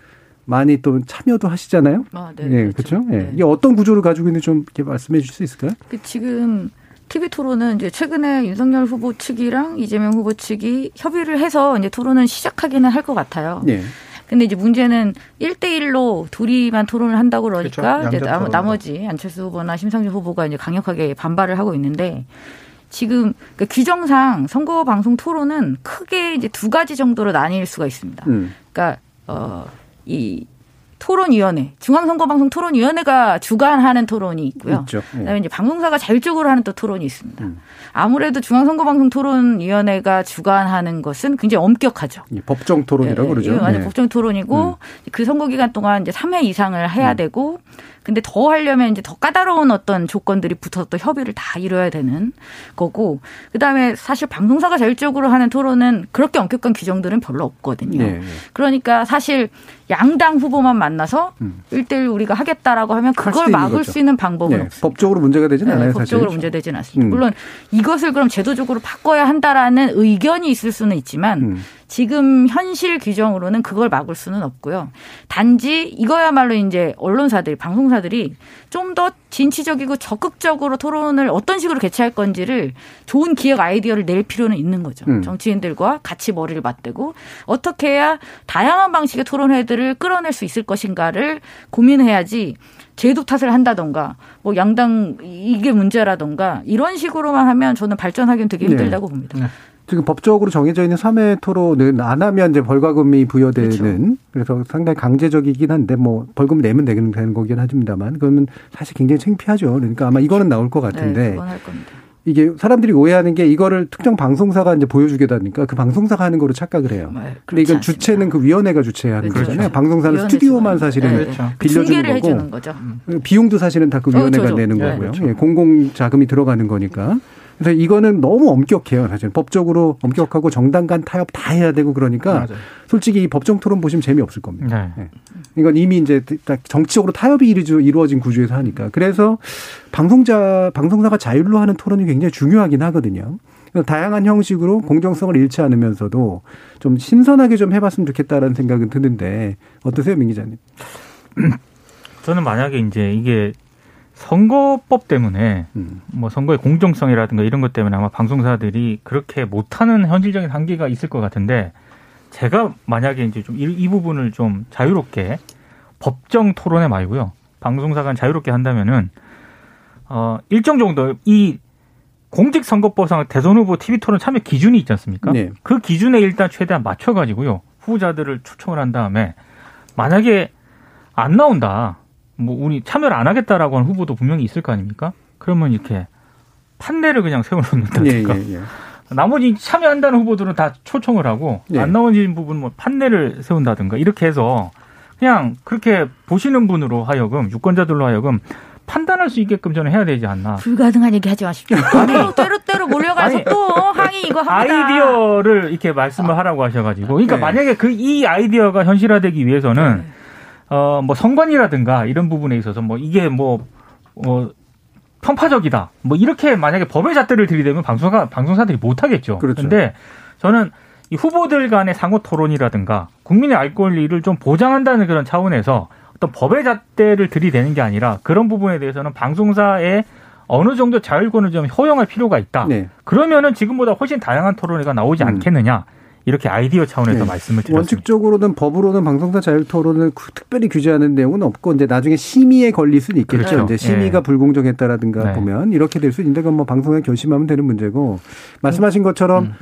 S1: 많이 또 참여도 하시잖아요. 아, 네. 네 그렇죠. 네. 네. 이게 어떤 구조를 가지고 있는지 좀 이렇게 말씀해 주실 수 있을까요?
S5: 그 지금 TV 토론은 이제 최근에 윤석열 후보 측이랑 이재명 후보 측이 협의를 해서 이제 토론은 시작하기는 할 것 같아요. 네. 근데 이제 문제는 1대1로 둘이만 토론을 한다고 그러니까 그렇죠. 이제 나머지 안철수 후보나 심상정 후보가 이제 강력하게 반발을 하고 있는데 지금 그 규정상 선거 방송 토론은 크게 이제 두 가지 정도로 나뉠 수가 있습니다. 음. 그러니까 어 이 토론위원회, 중앙선거방송 토론위원회가 주관하는 토론이 있고요. 있죠. 예. 그다음에 이제 방송사가 자율적으로 하는 또 토론이 있습니다. 음. 아무래도 중앙선거방송 토론위원회가 주관하는 것은 굉장히 엄격하죠.
S1: 법정 토론이라고 네, 그러죠.
S5: 완전 네. 법정 토론이고 음. 그 선거 기간 동안 이제 3회 이상을 해야 음. 되고 근데 더 하려면 이제 더 까다로운 어떤 조건들이 붙어서 또 협의를 다 이뤄야 되는 거고 그다음에 사실 방송사가 자율적으로 하는 토론은 그렇게 엄격한 규정들은 별로 없거든요. 네. 그러니까 사실 양당 후보만 만나서 음. 1대1 우리가 하겠다라고 하면 그걸 막을 거죠. 수 있는 방법은 네. 없습니다.
S1: 법적으로 문제가 되진 네, 않아요.
S5: 법적으로 사실. 문제되지는 않습니다. 음. 물론 이것을 그럼 제도적으로 바꿔야 한다라는 의견이 있을 수는 있지만 음. 지금 현실 규정으로는 그걸 막을 수는 없고요. 단지 이거야말로 이제 언론사들, 방송사들이 좀 더 진취적이고 적극적으로 토론을 어떤 식으로 개최할 건지를 좋은 기획 아이디어를 낼 필요는 있는 거죠. 음. 정치인들과 같이 머리를 맞대고 어떻게 해야 다양한 방식의 토론회들을 끌어낼 수 있을 것인가를 고민해야지 제도 탓을 한다던가 뭐 양당 이게 문제라던가 이런 식으로만 하면 저는 발전하기는 되게 네. 힘들다고 네. 봅니다. 네.
S1: 지금 법적으로 정해져 있는 3회 토론은 안 하면 이제 벌과금이 부여되는 그렇죠. 그래서 상당히 강제적이긴 한데 뭐 벌금 내면 되는 거긴 하집니다만 그러면 사실 굉장히 창피하죠. 그러니까 아마 이거는 나올 것 같은데.
S5: 네.
S1: 이게 사람들이 오해하는 게 이거를 특정 방송사가 이제 보여주겠다니까 그 방송사가 하는 거로 착각을 해요. 네, 근데 이건 주체는 그 위원회가 주체하는 그렇죠. 거잖아요. 방송사는 스튜디오만 사실은 네, 그렇죠. 빌려주는 거고 음. 비용도 사실은 다 그 위원회가 어, 내는 네, 거고요. 그렇죠. 예, 공공 자금이 들어가는 거니까. 그래서 이거는 너무 엄격해요. 사실 법적으로 엄격하고 정당 간 타협 다 해야 되고 그러니까 맞아요. 솔직히 이 법정 토론 보시면 재미없을 겁니다. 네. 네. 이건 이미 이제 정치적으로 타협이 이루어진 구조에서 하니까. 그래서 방송자 방송사가 자율로 하는 토론이 굉장히 중요하긴 하거든요. 다양한 형식으로 공정성을 잃지 않으면서도 좀 신선하게 좀 해봤으면 좋겠다라는 생각은 드는데 어떠세요, 민 기자님?
S4: 저는 만약에 이제 이게 선거법 때문에 음. 뭐 선거의 공정성이라든가 이런 것 때문에 아마 방송사들이 그렇게 못하는 현실적인 한계가 있을 것 같은데 제가 만약에 이제 좀이 부분을 좀 자유롭게 법정 토론회 말고요 방송사가 자유롭게 한다면은 어 일정 정도 이 공직선거법상 대선 후보 TV 토론 참여 기준이 있지 않습니까? 네. 그 기준에 일단 최대한 맞춰 가지고요 후보자들을 초청을 한 다음에 만약에 안 나온다 뭐 우리 참여를 안 하겠다라고 하는 후보도 분명히 있을 거 아닙니까? 그러면 이렇게 판례를 그냥 세워놓는다든가. 예, 예, 예. 나머지 참여한다는 후보들은 다 초청을 하고 예. 안 나오는 부분 뭐 판례를 세운다든가 이렇게 해서 그냥 그렇게 보시는 분으로 하여금 유권자들로 하여금 판단할 수 있게끔 저는 해야 되지 않나.
S5: 불가능한 얘기 하지 마십시오. 아니, 때로 때로 몰려가서 아니, 또 항의 이거 합니다.
S4: 아이디어를 이렇게 말씀을 하라고 하셔가지고. 그러니까 네. 만약에 그 이 아이디어가 현실화되기 위해서는 네. 어, 뭐 선관이라든가 이런 부분에 있어서 뭐 이게 뭐, 어, 편파적이다. 뭐 이렇게 만약에 법의 잣대를 들이대면 방송사, 방송사들이 못하겠죠. 그렇죠. 근데 저는 이 후보들 간의 상호 토론이라든가 국민의 알 권리를 좀 보장한다는 그런 차원에서 어떤 법의 잣대를 들이대는 게 아니라 그런 부분에 대해서는 방송사의 어느 정도 자율권을 좀 허용할 필요가 있다. 네. 그러면은 지금보다 훨씬 다양한 토론회가 나오지 음. 않겠느냐. 이렇게 아이디어 차원에서 네. 말씀을 드렸습니다.
S1: 원칙적으로는 법으로는 방송사 자율 토론을 특별히 규제하는 내용은 없고 이제 나중에 심의에 걸릴 수는 있겠죠. 그렇죠. 이제 심의가 네. 불공정했다라든가 네. 보면 이렇게 될 수 있는데 그건 뭐 방송에 결심하면 되는 문제고 말씀하신 것처럼 음.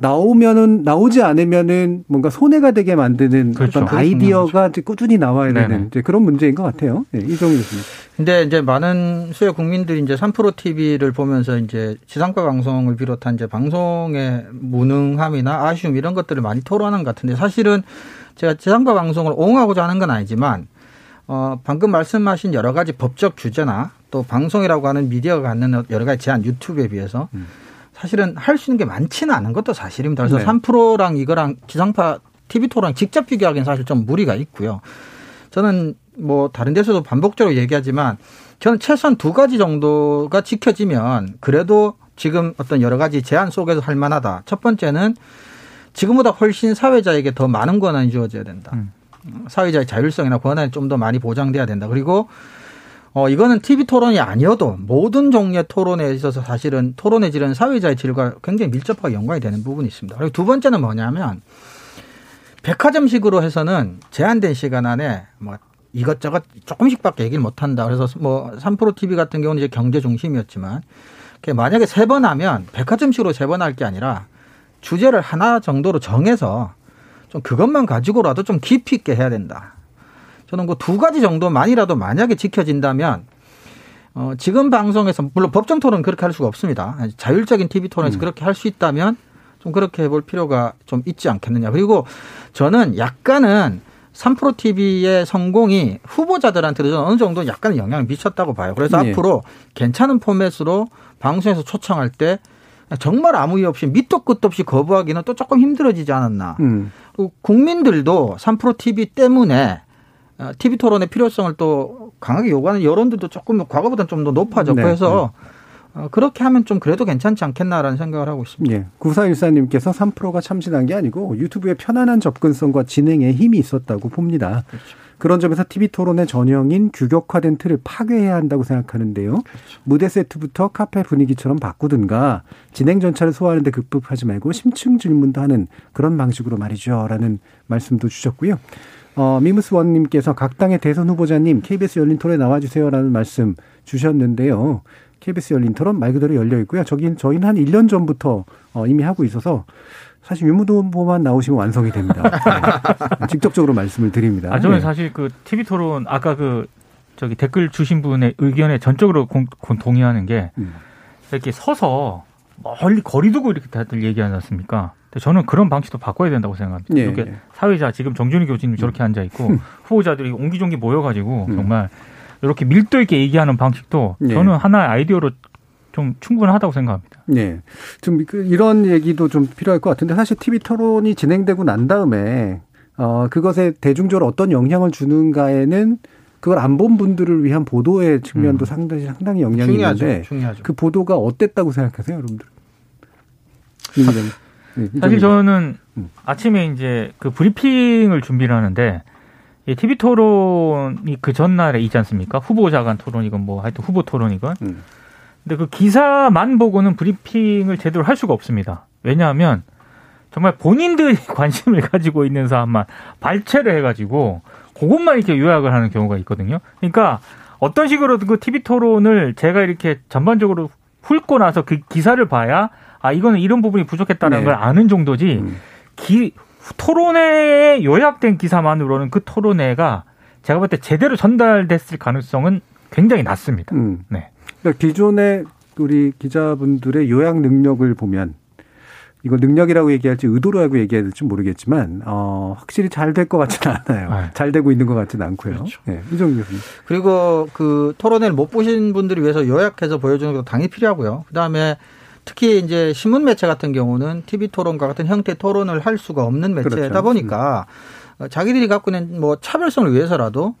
S1: 나오면은 나오지 않으면은 뭔가 손해가 되게 만드는 그렇죠. 어떤 아이디어가 이제 꾸준히 나와야 네네. 되는 이제 그런 문제인 것 같아요. 네, 이종희 교수님.
S3: 근데 이제 많은 수요 국민들이 이제 3프로 TV를 보면서 이제 지상파 방송을 비롯한 이제 방송의 무능함이나 아쉬움 이런 것들을 많이 토로하는 것 같은데 사실은 제가 지상파 방송을 옹호하고자 하는 건 아니지만 어 방금 말씀하신 여러 가지 법적 규제나 또 방송이라고 하는 미디어가 갖는 여러 가지 제한 유튜브에 비해서 음. 사실은 할 수 있는 게 많지는 않은 것도 사실입니다. 그래서 네. 3%랑 이거랑 기상파 TV 토랑 직접 비교하기는 사실 좀 무리가 있고요. 저는 뭐 다른 데서도 반복적으로 얘기하지만 저는 최소한 두 가지 정도가 지켜지면 그래도 지금 어떤 여러 가지 제한 속에서 할 만하다. 첫 번째는 지금보다 훨씬 사회자에게 더 많은 권한이 주어져야 된다. 음. 사회자의 자율성이나 권한이 좀 더 많이 보장돼야 된다. 그리고 어, 이거는 TV 토론이 아니어도 모든 종류의 토론에 있어서 사실은 토론의 질은 사회자의 질과 굉장히 밀접하게 연관이 되는 부분이 있습니다. 그리고 두 번째는 뭐냐면 백화점식으로 해서는 제한된 시간 안에 뭐 이것저것 조금씩밖에 얘기를 못 한다. 그래서 뭐 3프로 TV 같은 경우는 이제 경제 중심이었지만 만약에 세 번 하면 백화점식으로 세 번 할 게 아니라 주제를 하나 정도로 정해서 좀 그것만 가지고라도 좀 깊이 있게 해야 된다. 저는 그 두 가지 정도만이라도 만약에 지켜진다면 어, 지금 방송에서 물론 법정 토론 그렇게 할 수가 없습니다. 자율적인 TV 토론에서 음. 그렇게 할 수 있다면 좀 그렇게 해볼 필요가 좀 있지 않겠느냐. 그리고 저는 약간은 3프로 TV의 성공이 후보자들한테도 어느 정도 약간 영향을 미쳤다고 봐요. 그래서 네. 앞으로 괜찮은 포맷으로 방송에서 초청할 때 정말 아무 이유 없이 밑도 끝도 없이 거부하기는 또 조금 힘들어지지 않았나. 음. 국민들도 3프로 TV 때문에 TV 어, 토론의 필요성을 또 강하게 요구하는 여론들도 조금 과거보다는 좀 더 높아졌고 네. 해서 어, 그렇게 하면 좀 그래도 괜찮지 않겠나라는 생각을 하고 있습니다. 예.
S1: 9414님께서 3%가 참신한 게 아니고 유튜브의 편안한 접근성과 진행에 힘이 있었다고 봅니다. 그렇죠. 그런 점에서 TV 토론의 전형인 규격화된 틀을 파괴해야 한다고 생각하는데요. 그렇죠. 무대 세트부터 카페 분위기처럼 바꾸든가 진행 전차를 소화하는 데 급급하지 말고 심층 질문도 하는 그런 방식으로 말이죠. 라는 말씀도 주셨고요. 어, 미무스 원님께서 각 당의 대선 후보자님 KBS 열린 토론에 나와주세요라는 말씀 주셨는데요. KBS 열린 토론 말 그대로 열려 있고요. 저긴 저희는 한 1년 전부터 어, 이미 하고 있어서 사실 유무도 후보만 나오시면 완성이 됩니다. 네. 직접적으로 말씀을 드립니다.
S4: 아, 저는 네. 사실 그 TV 토론 아까 그 저기 댓글 주신 분의 의견에 전적으로 공, 동의하는 게 음. 이렇게 서서 멀리 거리 두고 이렇게 다들 얘기하지 않습니까? 저는 그런 방식도 바꿔야 된다고 생각합니다. 예, 이렇게 예. 사회자 지금 정준희 교수님 저렇게 앉아 있고 음. 후보자들이 옹기종기 모여가지고 음. 정말 이렇게 밀도 있게 얘기하는 방식도 예. 저는 하나의 아이디어로 좀 충분하다고 생각합니다.
S1: 네. 좀그 이런 얘기도 좀 필요할 것 같은데 사실 TV 토론이 진행되고 난 다음에 어 그것에 대중적으로 어떤 영향을 주는가에는 그걸 안 본 분들을 위한 보도의 측면도 음. 상당히 상당히 영향이 중요하죠. 있는데 중요하죠. 그 보도가 어땠다고 생각하세요, 여러분들?
S4: 네, 사실 저는 음. 아침에 이제 그 브리핑을 준비를 하는데 이 TV 토론이 그 전날에 있지 않습니까? 후보자 간 토론이건 뭐 하여튼 후보 토론이건. 음. 근데 그 기사만 보고는 브리핑을 제대로 할 수가 없습니다. 왜냐하면 정말 본인들이 관심을 가지고 있는 사람만 발췌를 해가지고 그것만 이렇게 요약을 하는 경우가 있거든요. 그러니까 어떤 식으로든 그 TV 토론을 제가 이렇게 전반적으로 훑고 나서 그 기사를 봐야 아 이거는 이런 부분이 부족했다는 네. 걸 아는 정도지 음. 기, 토론회에 요약된 기사만으로는 그 토론회가 제가 볼 때 제대로 전달됐을 가능성은 굉장히 낮습니다. 음. 네.
S1: 그러니까 기존의 우리 기자분들의 요약 능력을 보면 이거 능력이라고 얘기할지 의도로 하고 얘기해야 될지 모르겠지만 어, 확실히 잘 될 것 같지는 않아요. 네. 잘 되고 있는 것 같지는 않고요. 그렇죠. 네, 이정 교수님.
S3: 그리고 그 토론회를 못 보신 분들을 위해서 요약해서 보여주는 것도 당연히 필요하고요. 그다음에 특히 이제 신문 매체 같은 경우는 TV 토론과 같은 형태 토론을 할 수가 없는 매체다 그렇죠. 보니까 음. 자기들이 갖고 있는 뭐 차별성을 위해서라도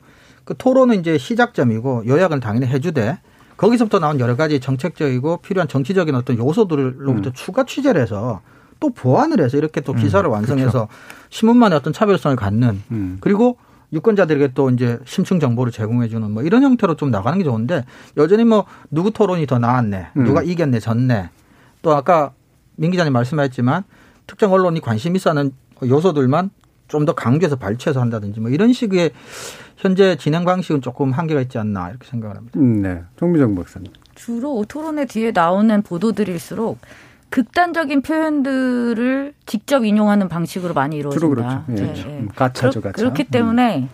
S3: 그 토론은 이제 시작점이고 요약은 당연히 해주되 거기서부터 나온 여러 가지 정책적이고 필요한 정치적인 어떤 요소들로부터 음. 추가 취재를 해서 또 보완을 해서 이렇게 또 음, 기사를 음, 완성해서 그렇죠. 신문만의 어떤 차별성을 갖는 음. 그리고 유권자들에게 또 이제 심층 정보를 제공해 주는 뭐 이런 형태로 좀 나가는 게 좋은데 여전히 뭐 누구 토론이 더 나았네 음. 누가 이겼네 졌네 또 아까 민 기자님 말씀하셨지만 특정 언론이 관심 있어 하는 요소들만 좀 더 강조해서 발췌해서 한다든지 뭐 이런 식의 현재 진행 방식은 조금 한계가 있지 않나 이렇게 생각을 합니다.
S1: 음, 네. 정미정 박사님.
S5: 주로 토론회 뒤에 나오는 보도들일수록 극단적인 표현들을 직접 인용하는 방식으로 많이 이루어진다. 주로 그렇죠. 예. 네,
S1: 네. 가차죠, 가차.
S5: 그렇기 때문에 음.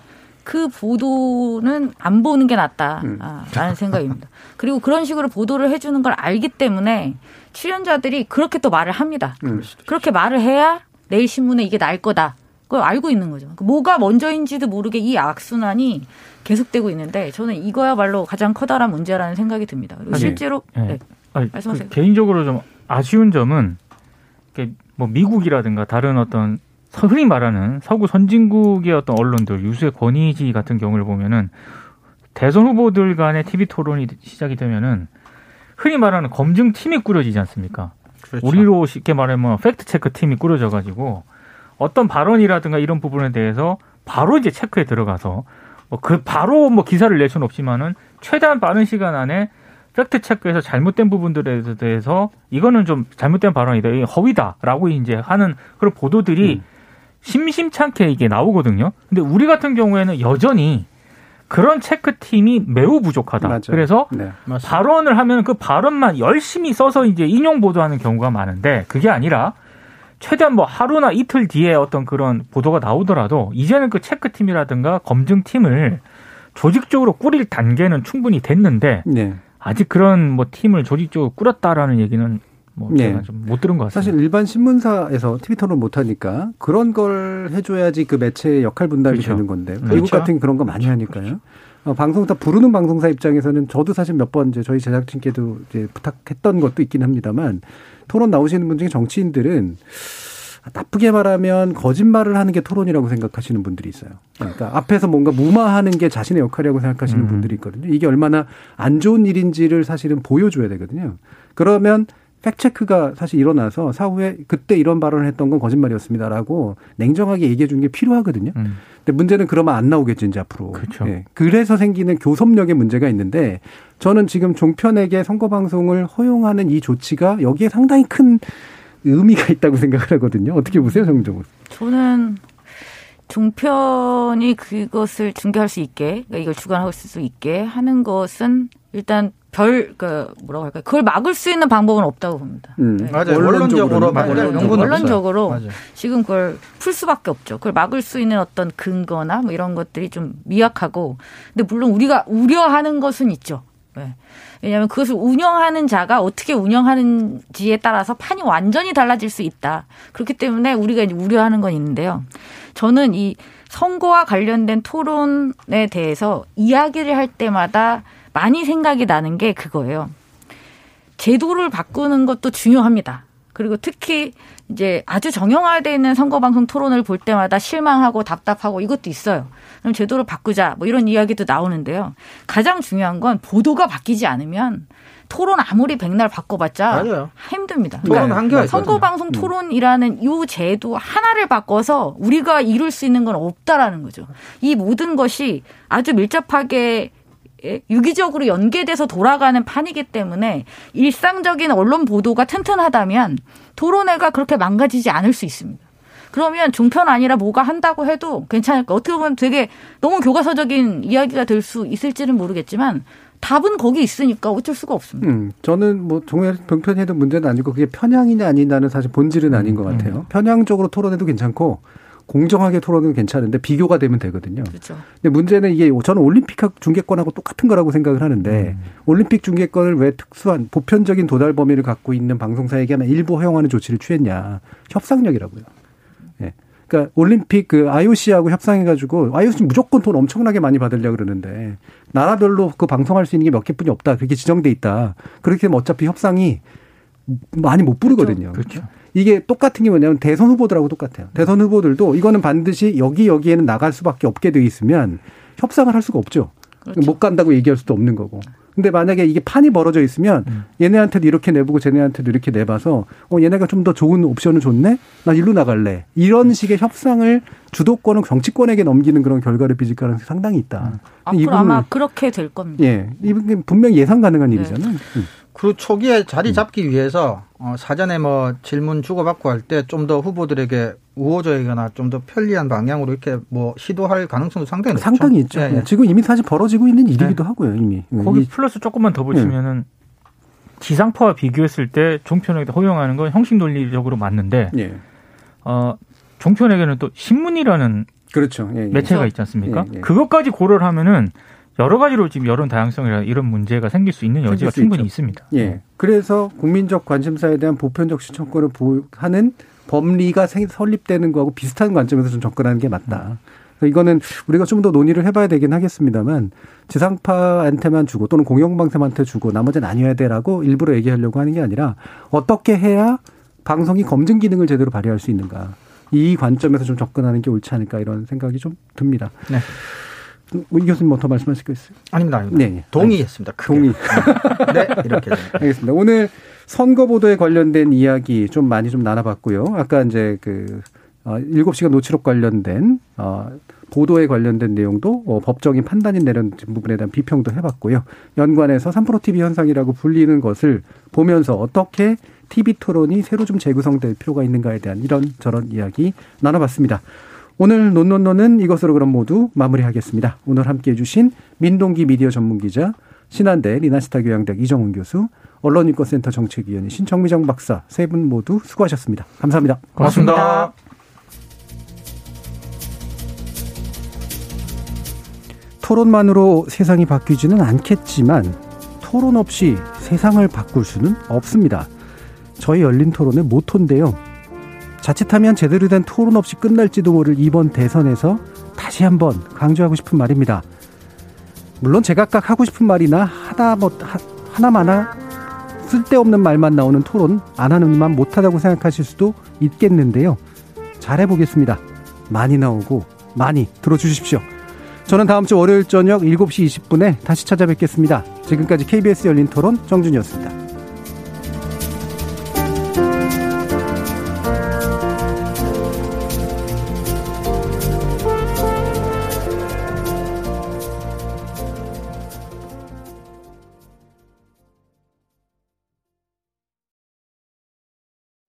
S5: 그 보도는 안 보는 게 낫다라는 음. 아, 생각입니다. 그리고 그런 식으로 보도를 해주는 걸 알기 때문에 출연자들이 그렇게 또 말을 합니다. 음. 그렇게 말을 해야 내일 신문에 이게 날 거다. 그걸 알고 있는 거죠. 그 뭐가 먼저인지도 모르게 이 악순환이 계속되고 있는데 저는 이거야말로 가장 커다란 문제라는 생각이 듭니다. 그리고 아니, 실제로 네. 네.
S4: 아니, 말씀하세요. 그 개인적으로 좀 아쉬운 점은 뭐 미국이라든가 다른 어떤 흔히 말하는 서구 선진국의 어떤 언론들 유수의 권위지 같은 경우를 보면은 대선 후보들 간의 TV 토론이 시작이 되면은 흔히 말하는 검증 팀이 꾸려지지 않습니까? 그렇죠. 우리로 쉽게 말하면 팩트 체크 팀이 꾸려져 가지고 어떤 발언이라든가 이런 부분에 대해서 바로 이제 체크에 들어가서 뭐 그 바로 뭐 기사를 낼 수는 없지만은 최대한 빠른 시간 안에 팩트 체크에서 잘못된 부분들에 대해서 이거는 좀 잘못된 발언이다, 허위다라고 이제 하는 그런 보도들이 음. 심심찮게 이게 나오거든요. 근데 우리 같은 경우에는 여전히 그런 체크팀이 매우 부족하다. 맞아요. 그래서 네, 발언을 하면 그 발언만 열심히 써서 이제 인용 보도하는 경우가 많은데 그게 아니라 최대한 뭐 하루나 이틀 뒤에 어떤 그런 보도가 나오더라도 이제는 그 체크팀이라든가 검증팀을 조직적으로 꾸릴 단계는 충분히 됐는데 네. 아직 그런 뭐 팀을 조직적으로 꾸렸다라는 얘기는 뭐 네. 제가 좀못 들은 것 같습니다.
S1: 사실 일반 신문사에서 TV 토론 못 하니까 그런 걸 해줘야지 그 매체의 역할 분담이 그렇죠. 되는 건데 그렇죠. 미국 같은 그런 거 많이 그렇죠. 하니까요. 어, 방송사 부르는 방송사 입장에서는 저도 사실 몇 번 이제 저희 제작진께도 이제 부탁했던 것도 있긴 합니다만 토론 나오시는 분 중에 정치인들은 나쁘게 말하면 거짓말을 하는 게 토론이라고 생각하시는 분들이 있어요. 그러니까 앞에서 뭔가 무마하는 게 자신의 역할이라고 생각하시는 음. 분들이 있거든요. 이게 얼마나 안 좋은 일인지를 사실은 보여줘야 되거든요. 그러면 팩체크가 사실 일어나서 사후에 그때 이런 발언을 했던 건 거짓말이었습니다라고 냉정하게 얘기해 주는 게 필요하거든요. 음. 근데 문제는 그러면 안 나오겠지 이제 앞으로.
S4: 그렇죠.
S1: 예. 그래서 생기는 교섭력의 문제가 있는데 저는 지금 종편에게 선거 방송을 허용하는 이 조치가 여기에 상당히 큰 의미가 있다고 생각을 하거든요. 어떻게 보세요, 정정은?
S5: 저는 종편이 그것을 중계할 수 있게, 그러니까 이걸 주관할 수 있게 하는 것은 일단 별, 그, 뭐라고 할까요? 그걸 막을 수 있는 방법은 없다고 봅니다.
S3: 음. 네. 맞아요. 원론적으로, 원론적으로,
S5: 원론적으로. 지금 그걸 풀 수밖에 없죠. 그걸 막을 수 있는 어떤 근거나 뭐 이런 것들이 좀 미약하고, 근데 물론 우리가 우려하는 것은 있죠. 네. 왜냐하면 그것을 운영하는 자가 어떻게 운영하는지에 따라서 판이 완전히 달라질 수 있다. 그렇기 때문에 우리가 이제 우려하는 건 있는데요. 저는 이 선거와 관련된 토론에 대해서 이야기를 할 때마다 많이 생각이 나는 게 그거예요. 제도를 바꾸는 것도 중요합니다. 그리고 특히 이제 아주 정형화되어 있는 선거방송 토론을 볼 때마다 실망하고 답답하고 이것도 있어요. 그럼 제도를 바꾸자 뭐 이런 이야기도 나오는데요. 가장 중요한 건 보도가 바뀌지 않으면 토론 아무리 백날 바꿔봤자 맞아요. 힘듭니다.
S3: 토론 한계가
S5: 선거 방송 토론이라는 이 제도 하나를 바꿔서 우리가 이룰 수 있는 건 없다라는 거죠. 이 모든 것이 아주 밀접하게 유기적으로 연계돼서 돌아가는 판이기 때문에 일상적인 언론 보도가 튼튼하다면 토론회가 그렇게 망가지지 않을 수 있습니다. 그러면 종편 아니라 뭐가 한다고 해도 괜찮을까? 어떻게 보면 되게 너무 교과서적인 이야기가 될 수 있을지는 모르겠지만 답은 거기 있으니까 어쩔 수가 없습니다. 음,
S1: 저는 뭐 종편 병편해도 문제는 아니고 그게 편향이냐 아니냐는 사실 본질은 아닌 것 음, 같아요. 음. 편향적으로 토론해도 괜찮고 공정하게 토론은 괜찮은데 비교가 되면 되거든요. 그렇죠. 근데 문제는 이게 저는 올림픽 중계권하고 똑같은 거라고 생각을 하는데 음. 올림픽 중계권을 왜 특수한 보편적인 도달 범위를 갖고 있는 방송사에게만 일부 허용하는 조치를 취했냐? 협상력이라고요. 예. 그러니까 올림픽 그 IOC하고 협상해가지고 IOC 무조건 돈 엄청나게 많이 받으려 그러는데 나라별로 그 방송할 수 있는 게 몇 개뿐이 없다 그렇게 지정돼 있다 그렇게 되면 어차피 협상이 많이 못 부르거든요. 그렇죠. 그렇죠. 이게 똑같은 게 뭐냐면 대선 후보들하고 똑같아요. 대선 후보들도 이거는 반드시 여기 여기에는 나갈 수밖에 없게 돼 있으면 협상을 할 수가 없죠. 그렇죠. 못 간다고 얘기할 수도 없는 거고. 근데 만약에 이게 판이 벌어져 있으면 음. 얘네한테도 이렇게 내보고 쟤네한테도 이렇게 내봐서 어 얘네가 좀 더 좋은 옵션을 줬네. 나 일로 나갈래. 이런 식의 협상을 주도권은 정치권에게 넘기는 그런 결과를 빚을 가능성이 상당히 있다. 음.
S5: 앞으로 아마 그렇게 될 겁니다.
S1: 예, 이분 분명히 예상 가능한 네. 일이잖아요. 음.
S3: 그 초기에 자리 잡기 위해서 어, 사전에 뭐 질문 주고받고 할 때 좀 더 후보들에게 우호적이거나 좀 더 편리한 방향으로 이렇게 뭐 시도할 가능성도 상당히 높죠.
S1: 상당히 있죠. 예, 예. 지금 이미 사실 벌어지고 있는 일이기도 네. 하고요, 이미.
S4: 거기 플러스 조금만 더 보시면은 지상파와 비교했을 때 종편에게 허용하는 건 형식 논리적으로 맞는데 예. 어, 종편에게는 또 신문이라는 그렇죠. 예, 예. 매체가 있지 않습니까? 예, 그것까지 고려를 하면은 여러 가지로 지금 여론 다양성이나 이런 문제가 생길 수 있는 여지가 수 충분히 있죠. 있습니다.
S1: 예. 네. 그래서 국민적 관심사에 대한 보편적 시청권을 보호하는 법리가 설립되는 거하고 비슷한 관점에서 좀 접근하는 게 맞다. 이거는 우리가 좀 더 논의를 해봐야 되긴 하겠습니다만 지상파한테만 주고 또는 공영방송한테 주고 나머지는 아니어야 돼라고 일부러 얘기하려고 하는 게 아니라 어떻게 해야 방송이 검증 기능을 제대로 발휘할 수 있는가 이 관점에서 좀 접근하는 게 옳지 않을까 이런 생각이 좀 듭니다. 네. 뭐이 교수님 뭐더 말씀하실 거 있어요?
S3: 아닙니다. 아닙니다. 네. 동의했습니다.
S1: 크게. 동의. 네. 이렇게. 알겠습니다. 오늘 선거 보도에 관련된 이야기 좀 많이 좀 나눠봤고요. 아까 이제 그, 어, 7시간 노출록 관련된, 어, 보도에 관련된 내용도 어, 법적인 판단이 내린 부분에 대한 비평도 해봤고요. 연관해서 3프로 TV 현상이라고 불리는 것을 보면서 어떻게 TV 토론이 새로 좀 재구성될 필요가 있는가에 대한 이런 저런 이야기 나눠봤습니다. 오늘 논논논은 이것으로 그럼 모두 마무리하겠습니다. 오늘 함께 해 주신 민동기 미디어 전문기자, 신한대 리나시타 교양대학 이정훈 교수, 언론인권센터 정책위원회 신청미정 박사 세 분 모두 수고하셨습니다. 감사합니다.
S4: 고맙습니다. 고맙습니다.
S1: 토론만으로 세상이 바뀌지는 않겠지만 토론 없이 세상을 바꿀 수는 없습니다. 저희 열린 토론의 모토인데요. 자칫하면 제대로 된 토론 없이 끝날지도 모를 이번 대선에서 다시 한번 강조하고 싶은 말입니다. 물론 제각각 하고 싶은 말이나 하다 뭐 하나마나 쓸데없는 말만 나오는 토론 안 하는 이만 못하다고 생각하실 수도 있겠는데요. 잘해보겠습니다. 많이 나오고 많이 들어주십시오. 저는 다음 주 월요일 저녁 7시 20분에 다시 찾아뵙겠습니다. 지금까지 KBS 열린 토론 정준이었습니다.